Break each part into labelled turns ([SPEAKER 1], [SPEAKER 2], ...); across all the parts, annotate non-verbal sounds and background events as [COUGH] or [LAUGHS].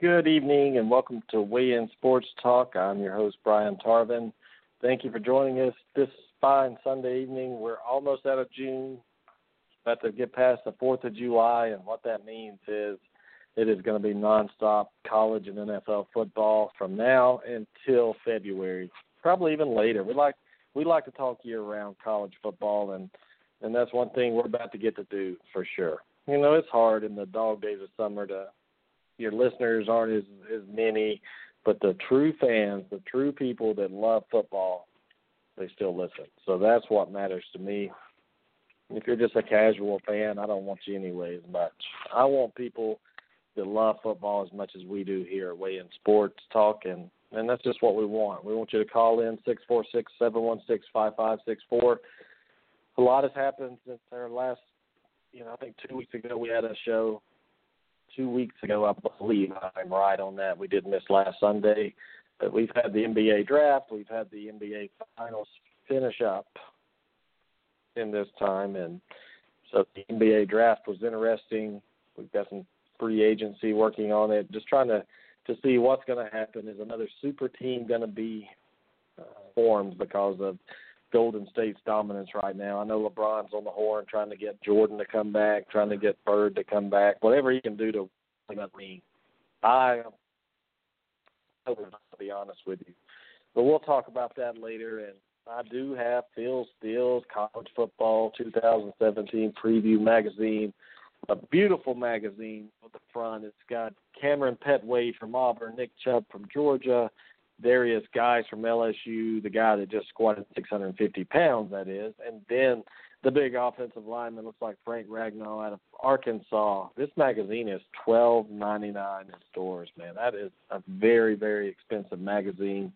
[SPEAKER 1] Good evening and welcome to Weigh In Sports Talk. I'm your host, Brian Tarvin. Thank you for joining us this fine Sunday evening. We're almost out of June, about to get past the 4th of July, and what that means is it is going to be nonstop college and NFL football from now until February, probably even later. We like we like to talk year round college football, and and that's one thing we're about to get to do for sure. You know, it's hard in the dog days of summer to your listeners aren't as as many, but the true fans, the true people that love football, they still listen. So that's what matters to me. If you're just a casual fan, I don't want you anyways much. I want people that love football as much as we do here Weigh In Sports Talk, and and that's just what we want. We want you to call in six four six seven one six five five six four. A lot has happened since our last, you know, I think two weeks ago we had a show two weeks ago, I believe I'm right on that. We did miss last Sunday, but we've had the NBA draft, we've had the NBA finals finish up in this time, and so the NBA draft was interesting. We've got some free agency working on it, just trying to to see what's going to happen. Is another super team going to be uh, formed because of Golden State's dominance right now. I know LeBron's on the horn trying to get Jordan to come back, trying to get Bird to come back, whatever he can do to about me. I to be honest with you. But we'll talk about that later and I do have Phil Steele's College Football 2017 Preview Magazine, a beautiful magazine on the front. It's got Kamryn Pettway from Auburn, Nick Chubb from Georgia, various guys from LSU, the guy that just squatted 650 pounds, that is, and then the big offensive lineman looks like Frank Ragnow out of Arkansas. This magazine is twelve ninety nine in stores, man. That is a very very expensive magazine.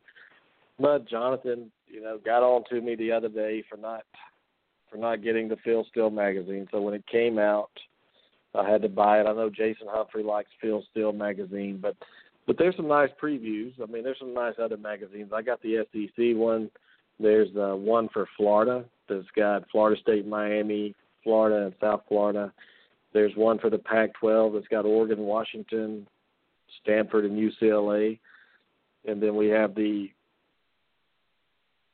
[SPEAKER 1] But Jonathan, you know, got on to me the other day for not for not getting the Phil Steele magazine. So when it came out, I had to buy it. I know Jason Humphrey likes Phil Steele magazine, but but there's some nice previews. I mean, there's some nice other magazines. I got the SEC one. There's uh, one for Florida that's got Florida State, Miami, Florida, and South Florida. There's one for the Pac-12 that's got Oregon, Washington, Stanford, and UCLA. And then we have the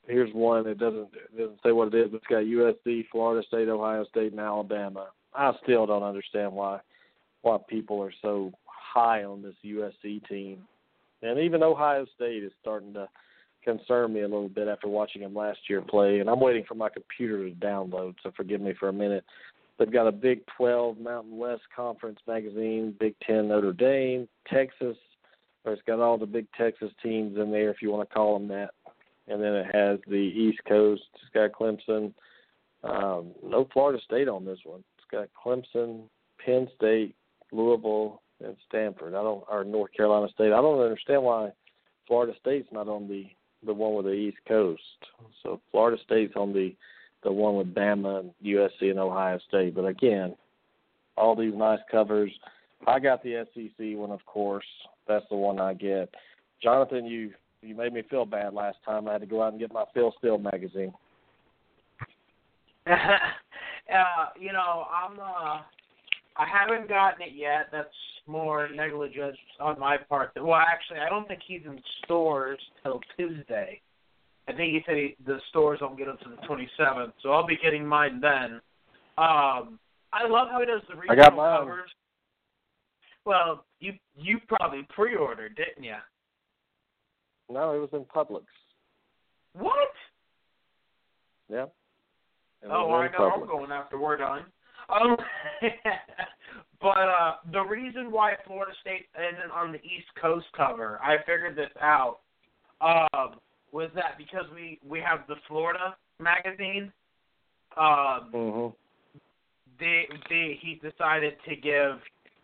[SPEAKER 1] here's one that doesn't doesn't say what it is, but it's got USC, Florida State, Ohio State, and Alabama. I still don't understand why why people are so high on this USC team. And even Ohio State is starting to concern me a little bit after watching them last year play. And I'm waiting for my computer to download, so forgive me for a minute. They've got a Big 12 Mountain West Conference magazine, Big 10 Notre Dame, Texas. Or it's got all the big Texas teams in there, if you want to call them that. And then it has the East Coast. It's got Clemson. Um, no Florida State on this one. It's got Clemson, Penn State, Louisville, and Stanford. I don't or North Carolina State. I don't understand why Florida State's not on the the one with the East Coast. So Florida State's on the the one with Bama USC and Ohio State. But again, all these nice covers. I got the SEC one, of course. That's the one I get. Jonathan, you you made me feel bad last time. I had to go out and get my Phil Steele magazine. [LAUGHS]
[SPEAKER 2] uh, you know, I'm uh I haven't gotten it yet. That's more negligence on my part. Well, actually, I don't think he's in stores till Tuesday. I think he said he, the stores don't get until the 27th, so I'll be getting mine then. Um, I love how he does the regional
[SPEAKER 1] I got mine.
[SPEAKER 2] covers. Well, you you probably pre-ordered, didn't you?
[SPEAKER 1] No, it was in Publix.
[SPEAKER 2] What?
[SPEAKER 1] Yeah.
[SPEAKER 2] Oh, I know. I'm going after we're done. Um, [LAUGHS] but uh, the reason why Florida State isn't on the East Coast cover, I figured this out, um, was that because we we have the Florida magazine. Um,
[SPEAKER 1] mm-hmm.
[SPEAKER 2] they they he decided to give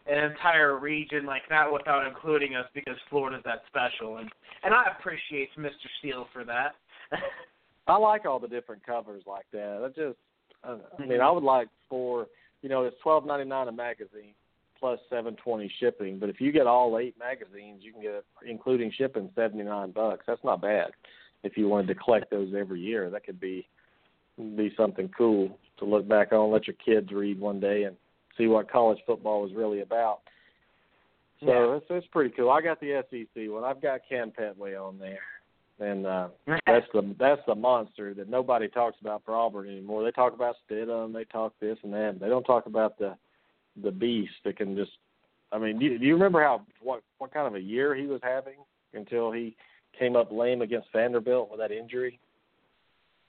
[SPEAKER 2] an entire region like that without including us because Florida's that special, and and I appreciate Mr. Steele for that. [LAUGHS]
[SPEAKER 1] I like all the different covers like that. I just I mean, I would like for you know it's twelve ninety nine a magazine plus seven twenty shipping. But if you get all eight magazines, you can get including shipping seventy nine bucks. That's not bad. If you wanted to collect those every year, that could be be something cool to look back on. Let your kids read one day and see what college football is really about. So
[SPEAKER 2] yeah.
[SPEAKER 1] it's it's pretty cool. I got the SEC one. I've got Kam Pettway on there, and uh, that's the that's the monster that nobody talks about for Auburn anymore. They talk about Stidham, they talk this and that. They don't talk about the the beast that can just. I mean, do you, do you remember how what what kind of a year he was having until he came up lame against Vanderbilt with that injury?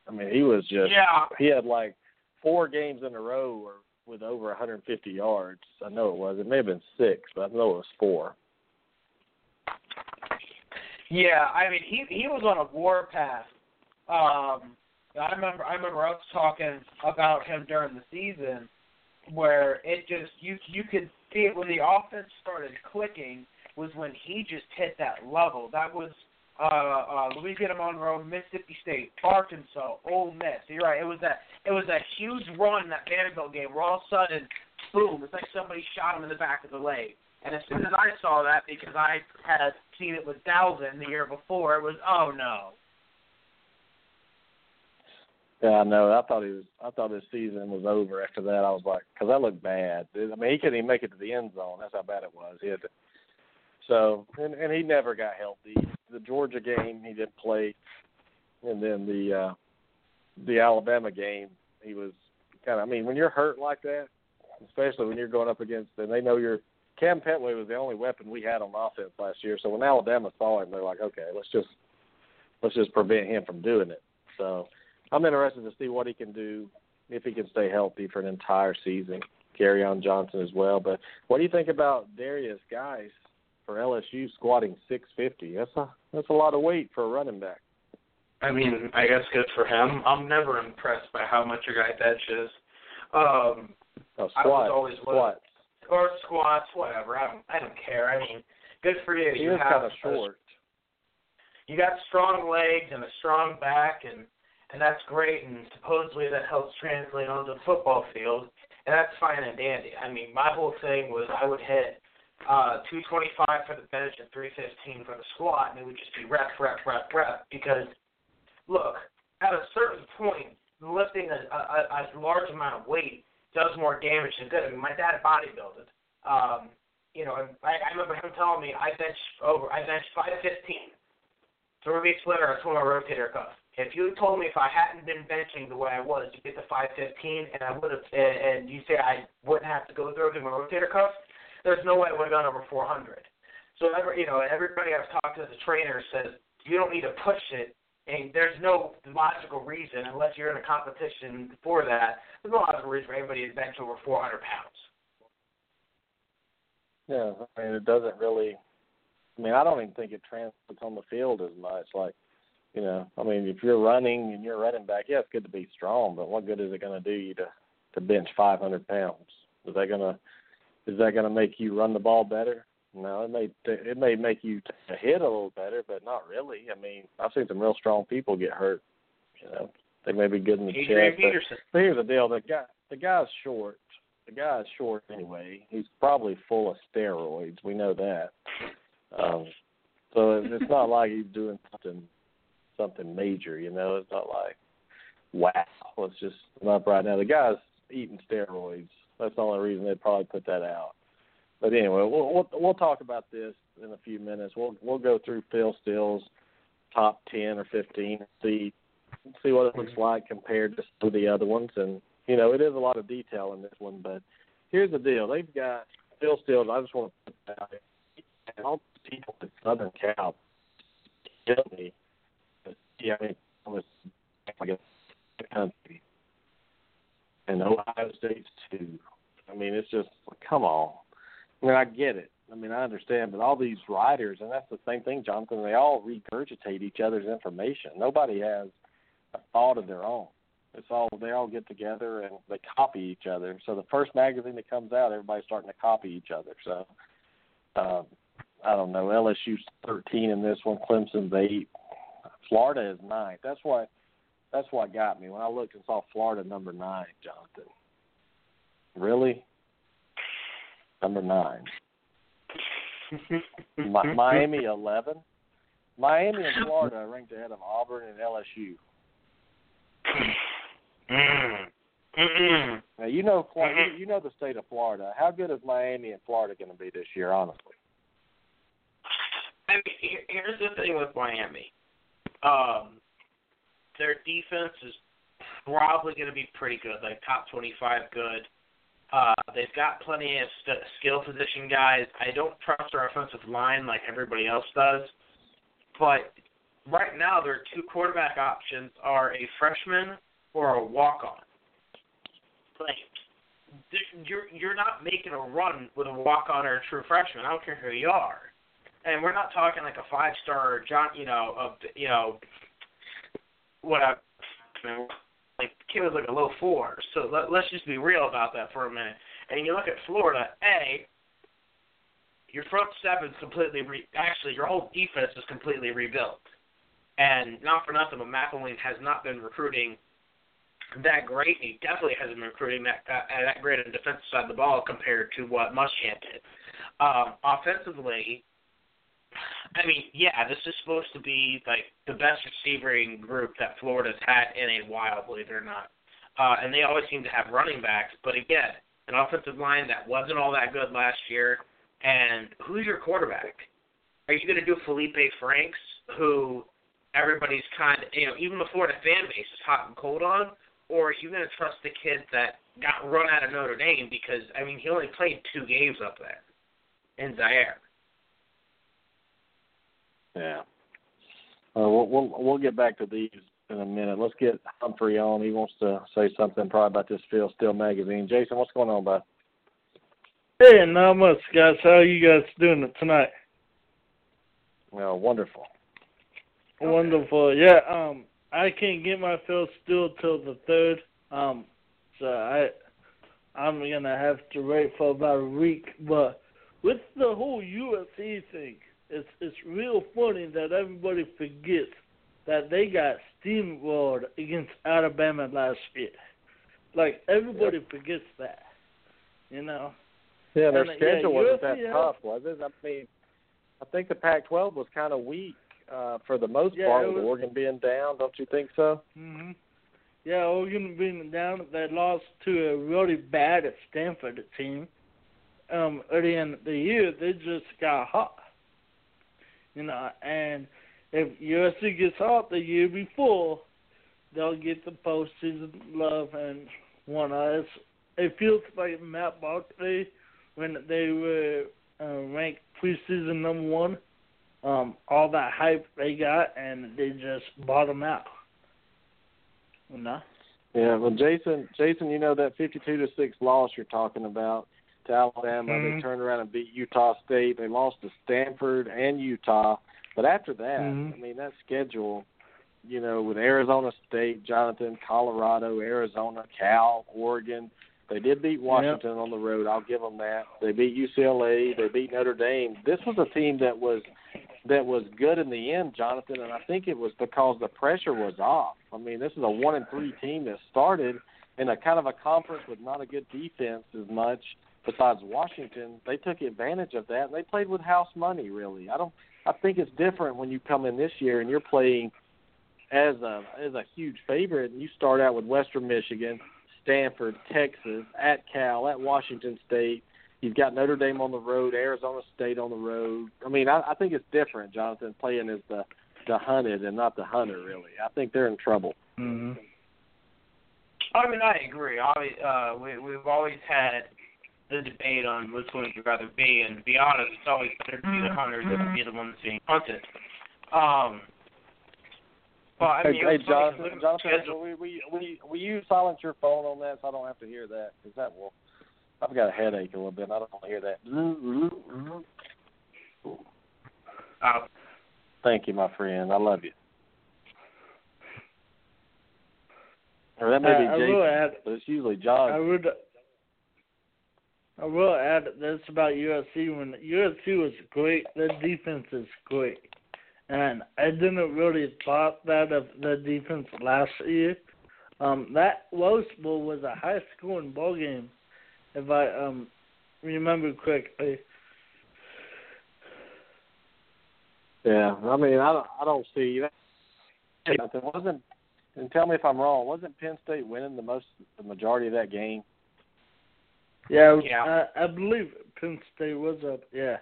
[SPEAKER 1] I mean, he was just
[SPEAKER 2] yeah.
[SPEAKER 1] he had like four games in a row or with over 150 yards. I know it was. It may have been six, but I know it was four.
[SPEAKER 2] Yeah, I mean he he was on a warpath. Um, I remember I remember us talking about him during the season, where it just you you could see it when the offense started clicking was when he just hit that level. That was uh, uh, Louisiana Monroe, Mississippi State, Arkansas, Ole Miss. You're right. It was that it was that huge run in that Vanderbilt game where all of a sudden, boom! It's like somebody shot him in the back of the leg. And as soon as I saw that, because I had seen it with Dalvin the year before, it was oh no.
[SPEAKER 1] Yeah, I know. I thought he was. I thought his season was over after that. I was like, because that looked bad. I mean, he couldn't even make it to the end zone. That's how bad it was. He had to, so, and and he never got healthy. The Georgia game, he didn't play, and then the uh the Alabama game, he was kind of. I mean, when you're hurt like that, especially when you're going up against, and they know you're. Kam Pettway was the only weapon we had on offense last year. So when Alabama saw him, they're like, okay, let's just let's just prevent him from doing it. So I'm interested to see what he can do if he can stay healthy for an entire season. Kerryon Johnson as well. But what do you think about Derrius Guice for LSU squatting 650? That's a that's a lot of weight for a running back.
[SPEAKER 3] I mean, I guess good for him. I'm never impressed by how much a guy benches. Um,
[SPEAKER 1] Oh,
[SPEAKER 3] I was always
[SPEAKER 1] squat.
[SPEAKER 2] Or squats, whatever. I don't I don't care. I mean, good for you.
[SPEAKER 1] He
[SPEAKER 2] you have
[SPEAKER 1] kind of
[SPEAKER 2] a-
[SPEAKER 1] short.
[SPEAKER 2] you got strong legs and a strong back and and that's great and supposedly that helps translate onto the football field and that's fine and dandy. I mean my whole thing was I would hit uh two twenty five for the bench and three fifteen for the squat and it would just be rep, rep, rep, rep because look, at a certain point lifting a, a, a large amount of weight does more damage than good. I mean my dad bodybuilded. Um you know, I, I remember him telling me I bench over I bench five fifteen three weeks later, I tore my rotator cuff. If you told me if I hadn't been benching the way I was to get to 515, and I would have, and, and you say I wouldn't have to go through my rotator cuff, there's no way I would have gone over 400. So every, you know, everybody I've talked to a trainer says you don't need to push it, and there's no logical reason unless you're in a competition for that. There's no logical reason for anybody to bench over 400 pounds.
[SPEAKER 1] Yeah, I mean it doesn't really. I mean I don't even think it translates on the field as much. Like, you know, I mean if you're running and you're running back, yeah, it's good to be strong, but what good is it going to do you to to bench 500 pounds? Is that gonna is that to make you run the ball better? No, it may it may make you take hit a little better, but not really. I mean, I've seen some real strong people get hurt. You know, they may be good in the
[SPEAKER 2] Adrian
[SPEAKER 1] chest.
[SPEAKER 2] Peterson.
[SPEAKER 1] but here's the deal: the guy the guy's short. The guy's short anyway. He's probably full of steroids. We know that. Um, so it's not like he's doing something something major. You know, it's not like wow. Let's just not right now. The guy's eating steroids. That's the only reason they'd probably put that out. But anyway, we'll we'll, we'll talk about this in a few minutes. We'll we'll go through Phil Steele's top ten or fifteen, see see what it looks mm-hmm. like compared to some of the other ones, and you know it is a lot of detail in this one. But here's the deal: they've got Phil Steele. I just want to put that out. All the people in Southern Cal yeah, I mean, I was I guess the country, and Ohio State's too. I mean, it's just come on. I mean, I get it. I mean, I understand, but all these writers, and that's the same thing, Jonathan. They all regurgitate each other's information. Nobody has a thought of their own. It's all they all get together and they copy each other. So the first magazine that comes out, everybody's starting to copy each other. So um, I don't know. LSU's 13 in this one. Clemson's eight. Florida is ninth. That's why. That's what got me when I looked and saw Florida number nine. Jonathan, really? Number nine. [LAUGHS] Mi- Miami 11. Miami and Florida are ranked ahead of Auburn and LSU. Now you know you, know the state of Florida. How good is Miami and Florida going to be this year? Honestly,
[SPEAKER 2] I mean, here's the thing with Miami. Um, their defense is probably going to be pretty good, like top 25 good. Uh, they've got plenty of st- skill position guys. I don't trust their offensive line like everybody else does, but right now their two quarterback options are a freshman or a walk-on. Like you're you're not making a run with a walk-on or a true freshman. I don't care who you are, and we're not talking like a five-star John, you know, of you know, what I kid was like a low four. So let, let's just be real about that for a minute. And you look at Florida, a your front seven's completely re- actually your whole defense is completely rebuilt. And not for nothing, but McElwain has not been recruiting that great. He definitely hasn't been recruiting that uh, that great on the defensive side of the ball compared to what Muschamp did. Um, offensively, I mean, yeah, this is supposed to be like the best receiving group that Florida's had in a while, believe it or not. Uh, and they always seem to have running backs, but again, an offensive line that wasn't all that good last year. And who's your quarterback? Are you going to do Feleipe Franks, who everybody's kind of, you know, even the Florida fan base is hot and cold on, or are you going to trust the kid that got run out of Notre Dame because I mean he only played two games up there in Zaire.
[SPEAKER 1] Yeah. Uh, we'll, we'll we'll get back to these in a minute. Let's get Humphrey on. He wants to say something probably about this Phil Steele magazine. Jason, what's going on, bud?
[SPEAKER 4] Hey, not much, guys. How are you guys doing tonight?
[SPEAKER 1] Well, wonderful.
[SPEAKER 4] Okay. Wonderful. Yeah. Um, I can't get my Phil Steele till the third. Um, so I, I'm gonna have to wait for about a week. But with the whole USC thing, it's it's real funny that everybody forgets that they got steamrolled against Alabama last year. Like everybody yep. forgets that, you know.
[SPEAKER 1] Yeah, their
[SPEAKER 4] and,
[SPEAKER 1] schedule
[SPEAKER 4] yeah,
[SPEAKER 1] wasn't that tough, was it? I mean, I think the Pac-12 was kind of weak uh, for the most
[SPEAKER 4] yeah,
[SPEAKER 1] part,
[SPEAKER 4] with
[SPEAKER 1] Oregon being down. Don't you think so?
[SPEAKER 4] Mhm. Yeah, Oregon being down, they lost to a really bad at Stanford team. Um, at the end of the year, they just got hot. You know, and if USC gets hot the year before, they'll get the postseason love and one us. It feels like Matt Barkley when they were uh, ranked preseason number one um, all that hype they got, and they just bottom out. You know.
[SPEAKER 1] Yeah, well, Jason, Jason, you know that fifty-two to six loss you're talking about to Alabama.
[SPEAKER 4] Mm-hmm.
[SPEAKER 1] They turned around and beat Utah State. They lost to Stanford and Utah. But after that,
[SPEAKER 4] mm-hmm.
[SPEAKER 1] I mean, that schedule, you know, with Arizona State, Jonathan, Colorado, Arizona, Cal, Oregon, they did beat Washington
[SPEAKER 4] yep.
[SPEAKER 1] on the road. I'll give them that. They beat UCLA. They beat Notre Dame. This was a team that was that was good in the end, Jonathan, and I think it was because the pressure was off. I mean, this is a one and three team that started in a kind of a conference with not a good defense as much. Besides Washington, they took advantage of that and they played with house money. Really, I don't. I think it's different when you come in this year and you're playing as a as a huge favorite and you start out with Western Michigan, Stanford, Texas, at Cal, at Washington State, You've got Notre Dame on the road, Arizona State on the road. I mean, I, I think it's different, Jonathan, playing as the the hunted and not the hunter. Really, I think they're in trouble.
[SPEAKER 4] Mm-hmm.
[SPEAKER 2] I mean, I agree. I, uh, we we've always had the debate on which one you'd rather be, and to be honest, it's always better to be the hunter than to be the one that's being hunted. Um, well, I mean,
[SPEAKER 1] hey, hey Jonathan,
[SPEAKER 2] Jonathan,
[SPEAKER 1] we we we will you silence your phone on that so I don't have to hear that because that will I've got a headache a little bit. I don't want to hear that.
[SPEAKER 2] Oh.
[SPEAKER 1] Thank you, my friend. I love you. Or that may
[SPEAKER 4] uh,
[SPEAKER 1] be
[SPEAKER 4] I
[SPEAKER 1] Jason,
[SPEAKER 4] will add,
[SPEAKER 1] but it's usually John.
[SPEAKER 4] I would. I will add this about USC. When USC was great, their defense is great, and I didn't really thought that of the defense last year. Um, that Rose Bowl was a high scoring ball game if I um remember correctly.
[SPEAKER 1] Yeah, I mean, I don't, I don't see that. It wasn't, and tell me if I'm wrong. Wasn't Penn State winning the most, the majority of that game?
[SPEAKER 4] Yeah,
[SPEAKER 2] yeah.
[SPEAKER 4] I, I believe Penn State was up. Yeah.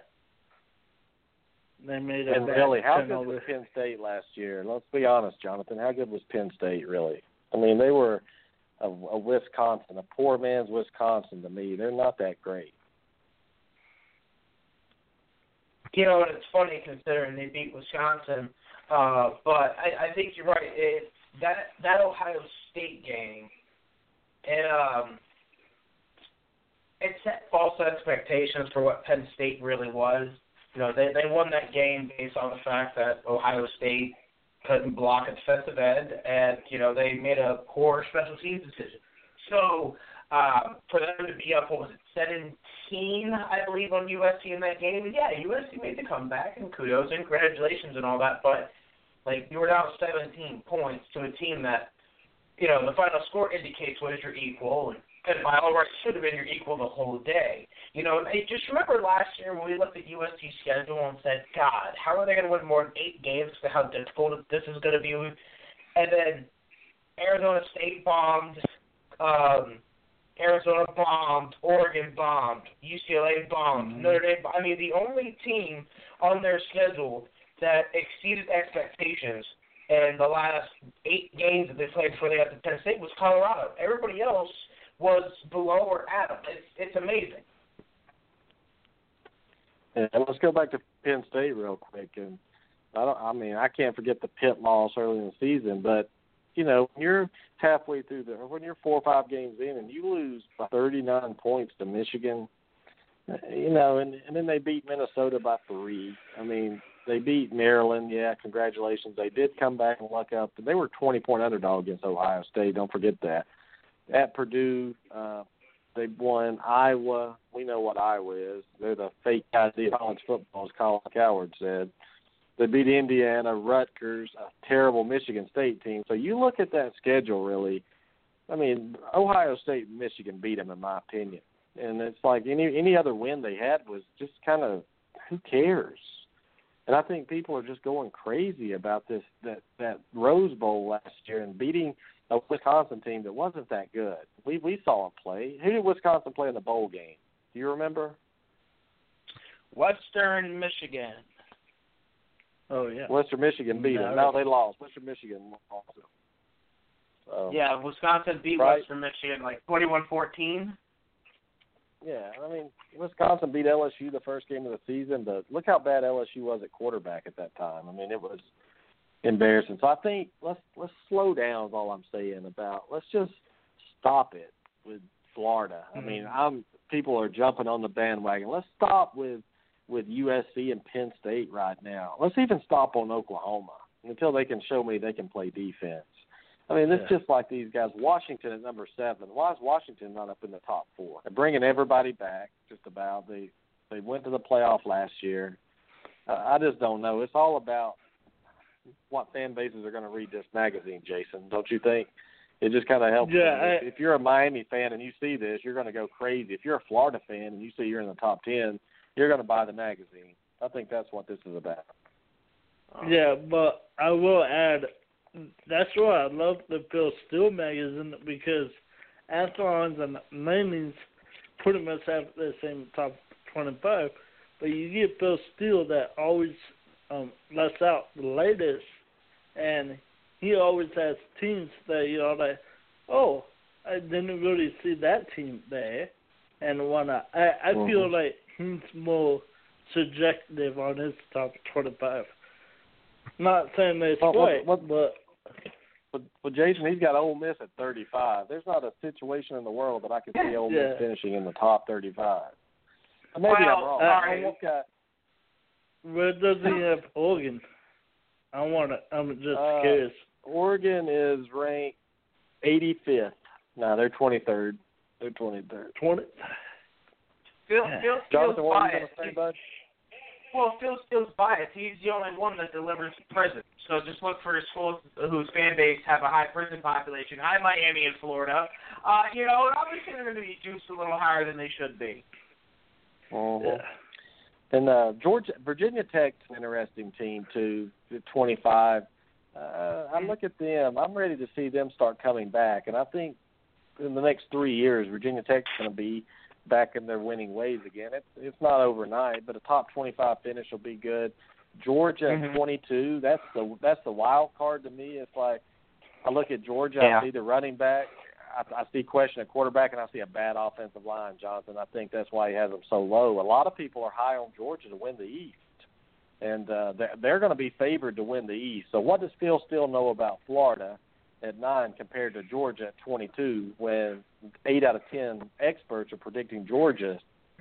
[SPEAKER 4] they made a
[SPEAKER 1] And really, how good was Penn State last year? Let's be honest, Jonathan. How good was Penn State really? I mean, they were a, a Wisconsin, a poor man's Wisconsin to me. They're not that great.
[SPEAKER 2] You know, it's funny considering they beat Wisconsin, uh, but I, I think you're right. It, that that Ohio State game, it um, it set false expectations for what Penn State really was. You know, they they won that game based on the fact that Ohio State couldn't block a defensive end, and you know they made a poor special teams decision. So um, for them to be up, what was it, 17, I believe, on USC in that game. Yeah, USC made the comeback, and kudos and congratulations and all that. But like you were down 17 points to a team that, you know, the final score indicates was your equal, and, and by all rights should have been your equal the whole day. You know, and I just remember last year when we looked at USC's schedule and said, God, how are they going to win more than eight games? How difficult this is going to be. And then Arizona State bombed. Um, Arizona bombed, Oregon bombed, UCLA bombed,
[SPEAKER 1] Mm-hmm.
[SPEAKER 2] Notre Dame. I mean, the only team on their schedule that exceeded expectations in the last eight games that they played before they got to Penn State was Colorado. Everybody else was below or them. It's it's amazing.
[SPEAKER 1] And let's go back to Penn State real quick. And I don't. I mean, I can't forget the Pitt loss early in the season. But you know, when you're halfway through the, when you're four or five games in, and you lose by 39 points to Michigan, eh, you know, and and then they beat Minnesota by three. I mean, they beat Maryland. Yeah, congratulations. They did come back and luck up, but they were 20 point underdog against Ohio State. Don't forget that. At Purdue, uh, they won Iowa. We know what Iowa is. They're the fake idea of college football, as Colin Cowherd said. They beat Indiana, Rutgers, a terrible Michigan State team. So you look at that schedule, really. I mean, Ohio State and Michigan beat them, in my opinion. And it's like any any other win they had was just kind of who cares. And I think people are just going crazy about this that that Rose Bowl last year and beating a Wisconsin team that wasn't that good. We we saw them play. Who did Wisconsin play in the bowl game? Do you remember?
[SPEAKER 2] Western Michigan.
[SPEAKER 4] Oh yeah.
[SPEAKER 1] Western Michigan beat them.
[SPEAKER 4] No.
[SPEAKER 1] No, they lost. Western Michigan lost them. So,
[SPEAKER 2] Yeah, Wisconsin beat
[SPEAKER 1] Right.
[SPEAKER 2] Western Michigan like twenty-one-fourteen.
[SPEAKER 1] Yeah, I mean, Wisconsin beat LSU the first game of the season, but look how bad LSU was at quarterback at that time. I mean, it was embarrassing. So I think let's let's slow down. Is all I'm saying about. Let's just stop it with Florida. I mean,
[SPEAKER 4] Mhm.
[SPEAKER 1] I'm people are jumping on the bandwagon. Let's stop with with USC and Penn State right now. Let's even stop on Oklahoma until they can show me they can play defense. I mean, it's
[SPEAKER 4] Yeah.
[SPEAKER 1] just like these guys. Washington at number seven. Why is Washington not up in the top four? They're bringing everybody back, just about. They they went to the playoff last year. Uh, I just don't know. It's all about what fan bases are going to read this magazine, Jason. Don't you think? It just kind of helps.
[SPEAKER 4] Yeah,
[SPEAKER 1] them. if,
[SPEAKER 4] I-
[SPEAKER 1] if you're a Miami fan and you see this, you're going to go crazy. If you're a Florida fan and you see you're in the top ten, you're going to buy the magazine. I think that's what this is about.
[SPEAKER 4] Um, yeah, but I will add, that's why I love the Phil Steele magazine because Athlons and Lindy's pretty much have the same top 25, but you get Phil Steele that always um, lets out the latest, and he always has teams that you're like, oh, I didn't really see that team there, and whatnot. I I feel
[SPEAKER 1] Mhm.
[SPEAKER 4] like he's more subjective on his top 25. Not saying that it's
[SPEAKER 1] Well, what-
[SPEAKER 4] right,
[SPEAKER 1] what-
[SPEAKER 4] but
[SPEAKER 1] But, but Jason, he's got Ole Miss at 35. There's not a situation in the world that I can see Ole Miss [LAUGHS]
[SPEAKER 4] Yeah.
[SPEAKER 1] finishing in the top 35. Maybe I'm wrong.
[SPEAKER 4] uh,
[SPEAKER 1] I mean, he's got
[SPEAKER 4] where does he have Oregon? I want to. I'm just
[SPEAKER 1] Uh,
[SPEAKER 4] curious.
[SPEAKER 1] Oregon is ranked 85th. No, they're 23rd. They're 23rd.
[SPEAKER 4] Twenty.
[SPEAKER 2] Phil,
[SPEAKER 4] Yeah.
[SPEAKER 2] Phil Steele's
[SPEAKER 1] Jonathan, what were you
[SPEAKER 2] biased.
[SPEAKER 1] going to say, bud?
[SPEAKER 2] Well, Phil Steele's biased. He's the only one that delivers prison. So just look for schools whose fan base have a high prison population. high Miami and Florida. Uh, you know, obviously they're going to be juiced a little higher than they should be.
[SPEAKER 1] Mhm.
[SPEAKER 4] Yeah.
[SPEAKER 1] And uh, Georgia, Virginia Tech's an interesting team too. 25. Uh, I look at them. I'm ready to see them start coming back, and I think in the next three years, Virginia Tech's going to be back in their winning ways again. It's it's not overnight, but a top 25 finish will be good. Georgia
[SPEAKER 2] Mhm.
[SPEAKER 1] 22. That's the that's the wild card to me. It's like I look at Georgia,
[SPEAKER 2] Yeah.
[SPEAKER 1] I see the running back, I, I see question at quarterback, and I see a bad offensive line. Jonathan, I think that's why he has them so low. A lot of people are high on Georgia to win the East, and uh, they're, they're going to be favored to win the East. So what does Phil Steele know about Florida? At nine compared to Georgia at 22, when eight out of ten experts are predicting Georgia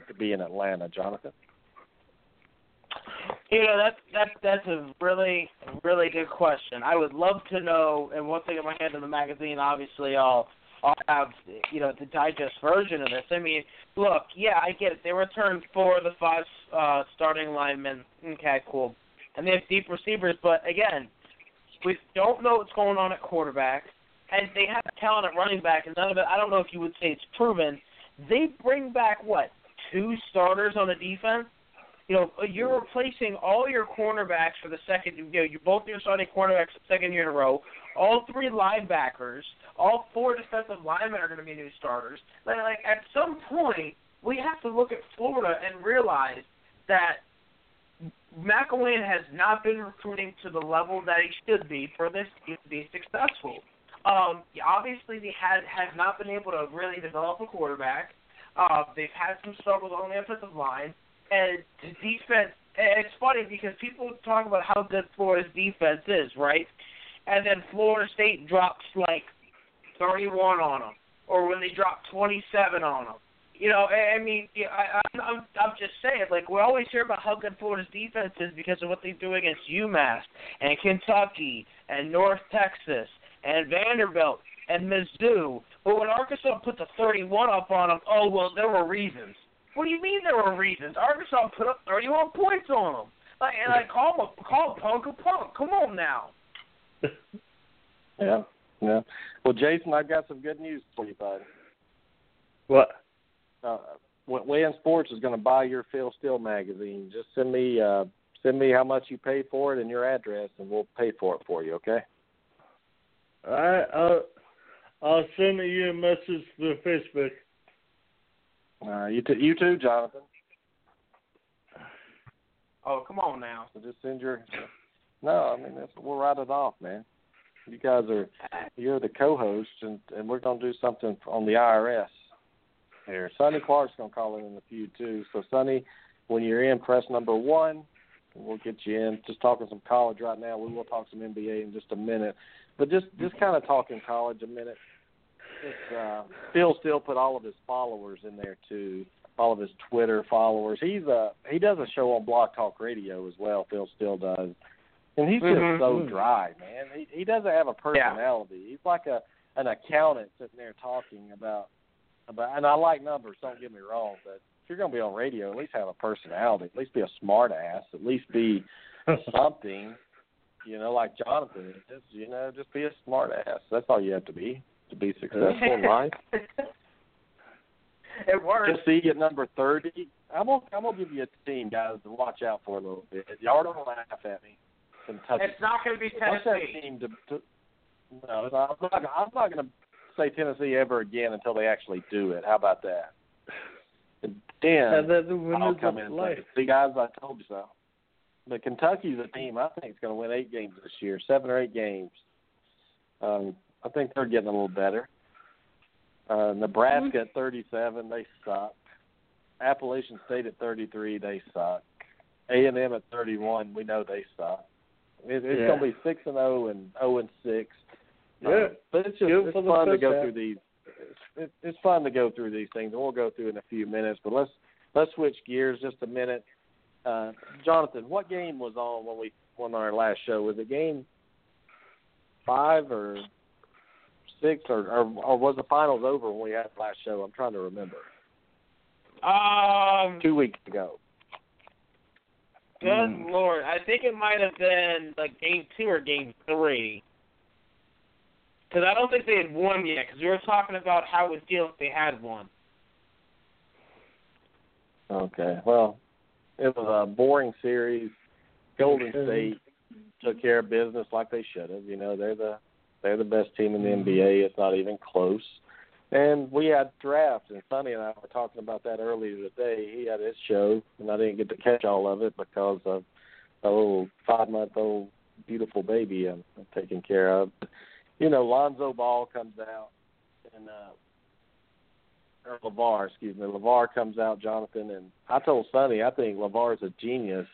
[SPEAKER 1] to be in Atlanta. Jonathan.
[SPEAKER 2] You know that that that's a really really good question. I would love to know. And once I get my hand in the magazine, obviously I'll I'll have you know the digest version of this. I mean, look, yeah, I get it. They returned four of the five uh, starting linemen. Okay, cool. And they have deep receivers, but again, we don't know what's going on at quarterback, and they have talent at running back, and none of it. I don't know if you would say it's proven. They bring back what two starters on the defense you know, you're replacing all your cornerbacks for the second. You know, you both your starting cornerbacks the second year in a row. All three linebackers, all four defensive linemen are going to be new starters. Like, like at some point, we have to look at Florida and realize that McElwain has not been recruiting to the level that he should be for this to be successful. Um, obviously, they had has not been able to really develop a quarterback. Uh, they've had some struggles on the offensive line and defense. It's funny because people talk about how good Florida's defense is, right? And then Florida State drops like 31 on them, or when they drop 27 on them. You know, I mean, I, I'm, I'm, I'm just saying, like we always hear about how good Florida's defense is because of what they do against UMass and Kentucky and North Texas and Vanderbilt and Mizzou. But when Arkansas put the 31 up on them, oh well, there were reasons. What do you mean there were reasons? Arkansas put up 31 points on them. Like, and like call him a call a punk a punk. Come on now. [LAUGHS]
[SPEAKER 1] Yeah, yeah. Well, Jason, I've got some good news for you, bud.
[SPEAKER 4] What?
[SPEAKER 1] Uh, Weigh In Sports is going to buy your Phil Steele magazine. Just send me uh, send me how much you pay for it and your address, and we'll pay for it for you. Okay?
[SPEAKER 4] All right, I'll I'll send you a message through Facebook.
[SPEAKER 1] Uh, you t- you too, Jonathan.
[SPEAKER 2] Oh, come on now.
[SPEAKER 1] So just send your. No, I mean that's, we'll write it off, man. You guys are you're the co-host, and and we're gonna do something on the IRS here. Sonny Clark's gonna call in in a few too. So Sonny, when you're in, press number one. We'll get you in. Just talking some college right now. We will talk some NBA in just a minute, but just just kind of talking college a minute. It's, uh, Phil Steele put all of his followers in there too, all of his Twitter followers. He's uh he does a show on Blog Talk Radio as well. Phil Steele does, and he's just
[SPEAKER 2] Mhm.
[SPEAKER 1] so dry, man. He he doesn't have a personality. He's like a an accountant sitting there talking about about. And I like numbers. Don't get me wrong, but if you're gonna be on radio, at least have a personality. At least be a smart ass. At least be [LAUGHS] something. You know, like Jonathan is. You know, just be a smart ass. That's all you have to be to be successful in [LAUGHS] life.
[SPEAKER 2] it works.
[SPEAKER 1] Just see at number thirty. I'm gonna I'm gonna give you a team, guys, to watch out for a little bit. Y'all don't laugh at me. Kentucky.
[SPEAKER 2] It's not going to be Tennessee.
[SPEAKER 1] team to, to no, I'm not I'm not gonna say Tennessee ever again until they actually do it. How about that? And
[SPEAKER 4] And
[SPEAKER 1] then
[SPEAKER 4] then the
[SPEAKER 1] I'll come
[SPEAKER 4] of
[SPEAKER 1] in and
[SPEAKER 4] life.
[SPEAKER 1] say, see guys, I told you so. But Kentucky's a team I think is gonna win eight games this year, seven or eight games. Um, I think they're getting a little better. Uh, Nebraska at 37, they suck. Appalachian State at 33, they suck. A and M at 31, we know they suck. It, it's
[SPEAKER 4] Yeah.
[SPEAKER 1] going to be six and 0 and 0 and six.
[SPEAKER 4] Yeah.
[SPEAKER 1] Uh, but it's just
[SPEAKER 4] Good
[SPEAKER 1] it's fun to go
[SPEAKER 4] half.
[SPEAKER 1] through these. It's, it, it's fun to go through these things, and we'll go through in a few minutes. But let's let's switch gears just a minute. Uh, Jonathan, what game was on when we on our last show? Was it game five or six, or, or or was the finals over when we had the last show? I'm trying to remember.
[SPEAKER 2] Um,
[SPEAKER 1] Two weeks ago.
[SPEAKER 2] good
[SPEAKER 1] Mm.
[SPEAKER 2] lord, I think it might have been like game two or game three. Because I don't think they had won yet. Because we were talking about how it would feel if they had won.
[SPEAKER 1] Okay. Well, it was a boring series. Golden State took care of business like they should have. You know, they're the they're the best team in the NBA. It's not even close. And we had draft, and Sonny and I were talking about that earlier today. He had his show, and I didn't get to catch all of it because of a little five month old beautiful baby I'm, taking care of. You know, Lonzo Ball comes out and uh or LaVar, excuse me, LaVar comes out, Jonathan, and I told Sonny I think LaVar is a genius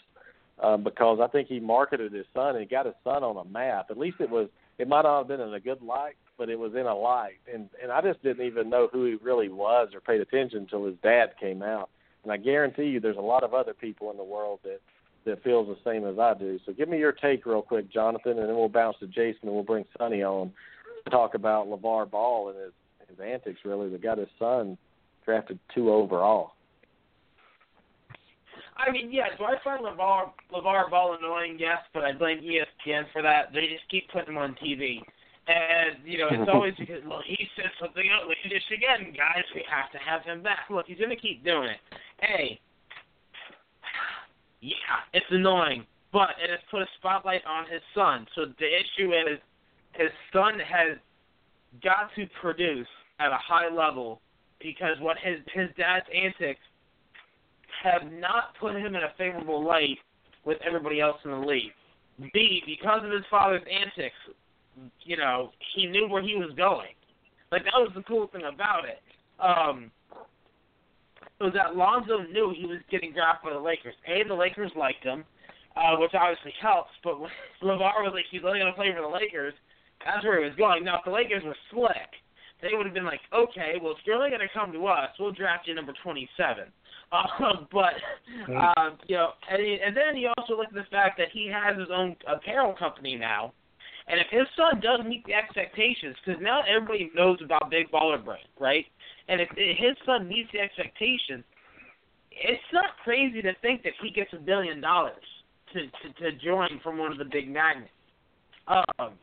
[SPEAKER 1] um, because I think he marketed his son and got his son on a map. At least it was it might not have been in a good light, but it was in a light. And and I just didn't even know who he really was or paid attention until his dad came out. And I guarantee you, there's a lot of other people in the world that that feels the same as I do. So give me your take real quick, Jonathan, and then we'll bounce to Jason and we'll bring Sonny on to talk about LaVar Ball and his his antics. Really, that got his son drafted two overall.
[SPEAKER 2] I mean, yeah, do I find LaVar, LaVar Ball annoying? Yes, but I blame ESPN for that. They just keep putting him on TV. And, you know, it's always [LAUGHS] because, well, he said something outlandish again, guys, we have to have him back. Look, he's going to keep doing it. Hey, yeah, it's annoying, but it has put a spotlight on his son. So the issue is his son has got to produce at a high level because what his his dad's antics have not put him in a favorable light with everybody else in the league. B, because of his father's antics, you know, he knew where he was going. Like that was the cool thing about it. Um was that Lonzo knew he was getting drafted by the Lakers. A, the Lakers liked him, uh, which obviously helps, but [LAUGHS] LaVar was like, he's only to play for the Lakers, that's where he was going. Now, if the Lakers were slick, they would have been like, okay, well, if you're only to come to us, we'll draft you number 27. Uh, [LAUGHS] but uh, you know, and, he, and then he also looked at the fact that he has his own apparel company now, and if his son does meet the expectations, because now everybody knows about Big Baller Brand, right? And if his son meets the expectations, it's not crazy to think that he gets a billion dollars to, to to join from one of the big magnets. Um,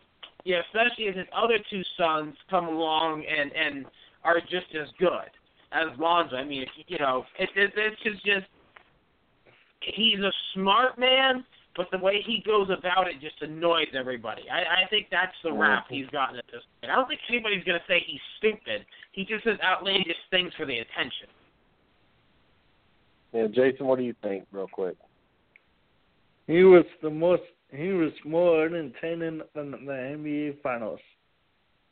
[SPEAKER 2] yeah, especially if his other two sons come along and and are just as good as Lonzo. I mean, you know, it, it, it's just just he's a smart man, but the way he goes about it just annoys everybody. I, I think that's the mm-hmm. rap he's gotten at this point. I don't think anybody's gonna say he's stupid. He just says outlandish things for the attention.
[SPEAKER 1] Yeah, Jason, what do you think, real quick?
[SPEAKER 4] He was the most. He was more entertaining than the NBA Finals.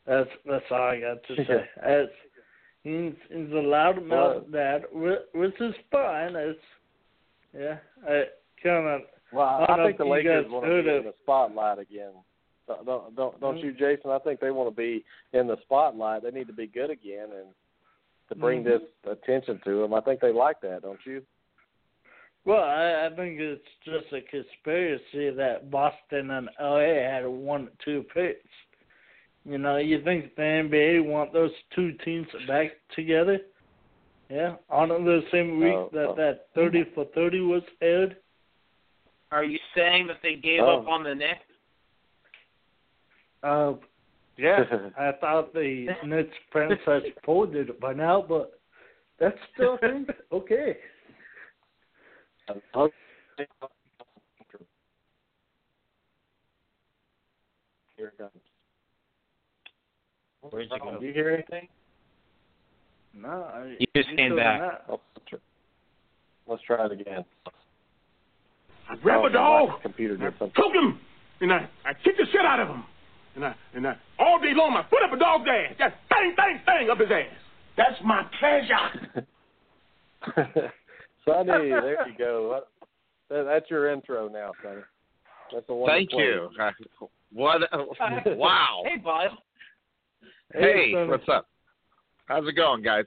[SPEAKER 4] That's that's all I got to [LAUGHS] say. As He's he's a loud mouth dad, which is fine. It's yeah, I kind of.
[SPEAKER 1] Well, I, I think the Lakers want to be
[SPEAKER 4] it.
[SPEAKER 1] in the spotlight again. Don't don't don't
[SPEAKER 4] mm-hmm.
[SPEAKER 1] you, Jason? I think they want to be in the spotlight. They need to be good again, and to bring
[SPEAKER 4] mm-hmm.
[SPEAKER 1] this attention to them. I think they like that, don't you?
[SPEAKER 4] Well, I, I think it's just a conspiracy that Boston and LA had one two picks. You know, you think the NBA want those two teams back together? Yeah, on the same week
[SPEAKER 1] oh,
[SPEAKER 4] that
[SPEAKER 1] oh.
[SPEAKER 4] that thirty for thirty was aired.
[SPEAKER 2] Are you saying that they gave
[SPEAKER 1] Oh.
[SPEAKER 2] up on the Knicks?
[SPEAKER 4] Uh, yeah, [LAUGHS] I thought the Knicks franchise folded it by now, but that's still a thing. [LAUGHS] Okay.
[SPEAKER 1] Here it comes.
[SPEAKER 2] Where'd you go?
[SPEAKER 1] Do you hear anything?
[SPEAKER 4] No, I,
[SPEAKER 2] You just
[SPEAKER 4] you
[SPEAKER 2] came back.
[SPEAKER 1] Oh, let's try- it again.
[SPEAKER 5] I grab
[SPEAKER 1] Oh,
[SPEAKER 5] a dog,
[SPEAKER 1] computer
[SPEAKER 5] I
[SPEAKER 1] did something.
[SPEAKER 5] choke him, and I, I kick the shit out of him. And I, and I, all day long, I put up a dog's ass. Just bang, bang, bang up his ass. That's my pleasure. [LAUGHS]
[SPEAKER 1] Sonny, there you go. That, that's your intro now, Sonny. That's the one.
[SPEAKER 6] Thank
[SPEAKER 1] play.
[SPEAKER 6] you. Uh, What? [LAUGHS] wow.
[SPEAKER 2] Hey, bud.
[SPEAKER 6] Hey,
[SPEAKER 4] Sonny.
[SPEAKER 6] what's up? How's it going, guys?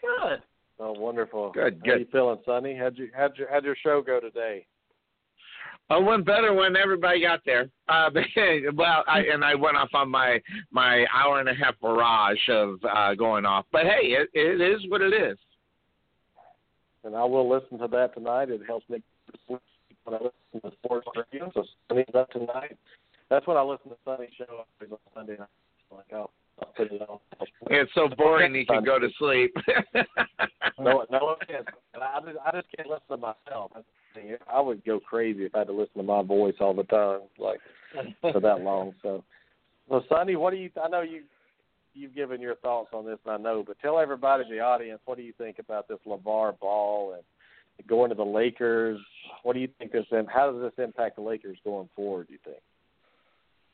[SPEAKER 2] Good.
[SPEAKER 1] Oh, wonderful.
[SPEAKER 6] Good,
[SPEAKER 1] How
[SPEAKER 6] good.
[SPEAKER 1] you feeling, Sonny? How'd you how'd your how'd your show go today?
[SPEAKER 6] I went better when everybody got there. Uh, [LAUGHS] well, I, and I went off on my my hour and a half barrage of uh, going off. But hey, it, it is what it is.
[SPEAKER 1] And I will listen to that tonight. It helps me when I listen to sports radio. So Sonny's up tonight. That's when I listen to Sonny's show on Sunday night. Like I'll, I'll put it on.
[SPEAKER 6] It's so boring you can go to sleep. [LAUGHS]
[SPEAKER 1] No, no offense. I just, I just can't listen to myself. That's the thing. I would go crazy if I had to listen to my voice all the time, like for that long. So, well, Sonny, what do you? I know you, you've given your thoughts on this, and I know, but tell everybody in the audience what do you think about this LaVar Ball and going to the Lakers. What do you think this? How does this impact the Lakers going forward? Do you think?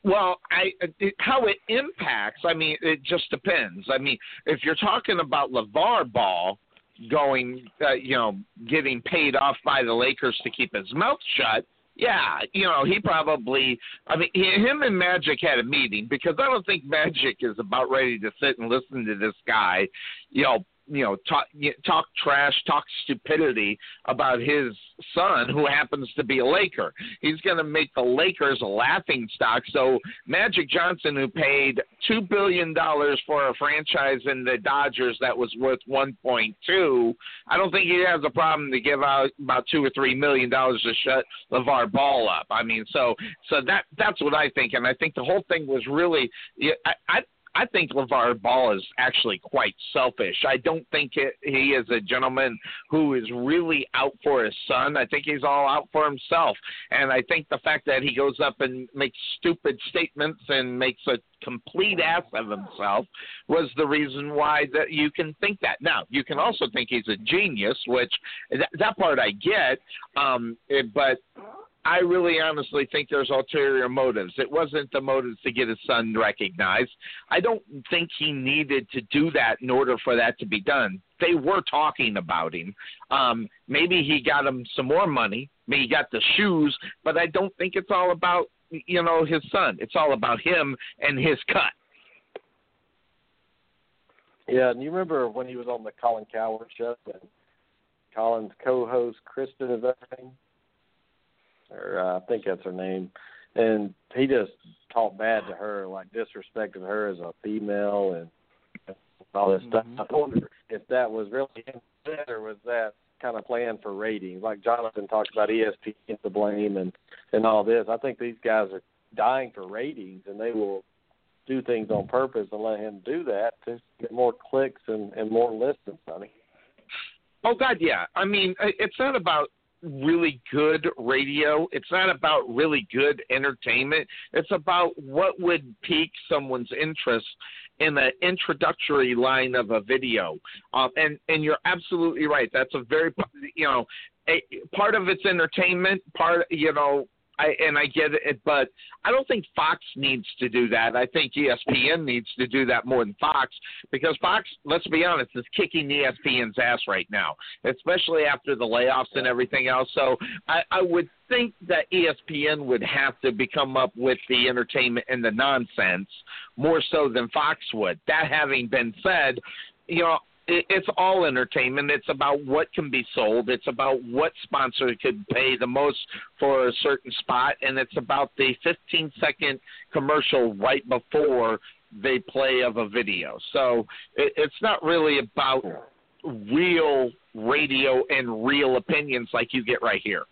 [SPEAKER 6] Well, I it, how it impacts. I mean, it just depends. I mean, if you're talking about LaVar Ball going, uh, you know, getting paid off by the Lakers to keep his mouth shut, yeah, you know, he probably. I mean, he, him and Magic had a meeting because I don't think Magic is about ready to sit and listen to this guy, you know, you know talk talk trash, talk stupidity about his son who happens to be a Laker. He's going to make the Lakers a laughing stock. So Magic Johnson, who paid two billion dollars for a franchise in the Dodgers that was worth 1.2, I don't think he has a problem to give out about two or three million dollars to shut LaVar Ball up. I mean, so so that that's what I think, and I think the whole thing was really. I, I I think LaVar Ball is actually quite selfish. I don't think it, he is a gentleman who is really out for his son. I think he's all out for himself. And I think the fact that he goes up and makes stupid statements and makes a complete ass of himself was the reason why that you can think that. Now, you can also think he's a genius, which that, that part I get. Um, it, but I really honestly think there's ulterior motives. It wasn't the motives to get his son recognized. I don't think he needed to do that in order for that to be done. They were talking about him. Um, maybe he got him some more money. Maybe he got the shoes, but I don't think it's all about you know his son. It's all about him and his cut.
[SPEAKER 1] Yeah, and you remember when he was on the Colin Cowherd show and Colin's co-host Kristen is name? Or uh, I think that's her name, and he just talked bad to her, like disrespected her as a female and all this mm-hmm. stuff. I wonder if that was really him or was that kind of planned for ratings? Like Jonathan talked about ESPN to blame and and all this. I think these guys are dying for ratings, and they will do things on purpose and let him do that to get more clicks and and more listens. I mean.
[SPEAKER 6] Oh God, yeah. I mean, it's not about really good radio. It's not about really good entertainment. It's about what would pique someone's interest in the introductory line of a video. Um, and and you're absolutely right. That's a very you know a, part of its entertainment. Part you know I, and I get it, but I don't think Fox needs to do that. I think ESPN needs to do that more than Fox because Fox, let's be honest, is kicking ESPN's ass right now, especially after the layoffs and everything else. So I, I would think that ESPN would have to become up with the entertainment and the nonsense more so than Fox would. That having been said, you know, it's all entertainment. It's about what can be sold. It's about what sponsor could pay the most for a certain spot, and it's about the 15 second commercial right before they play of a video. So it's not really about real radio and real opinions like you get right here.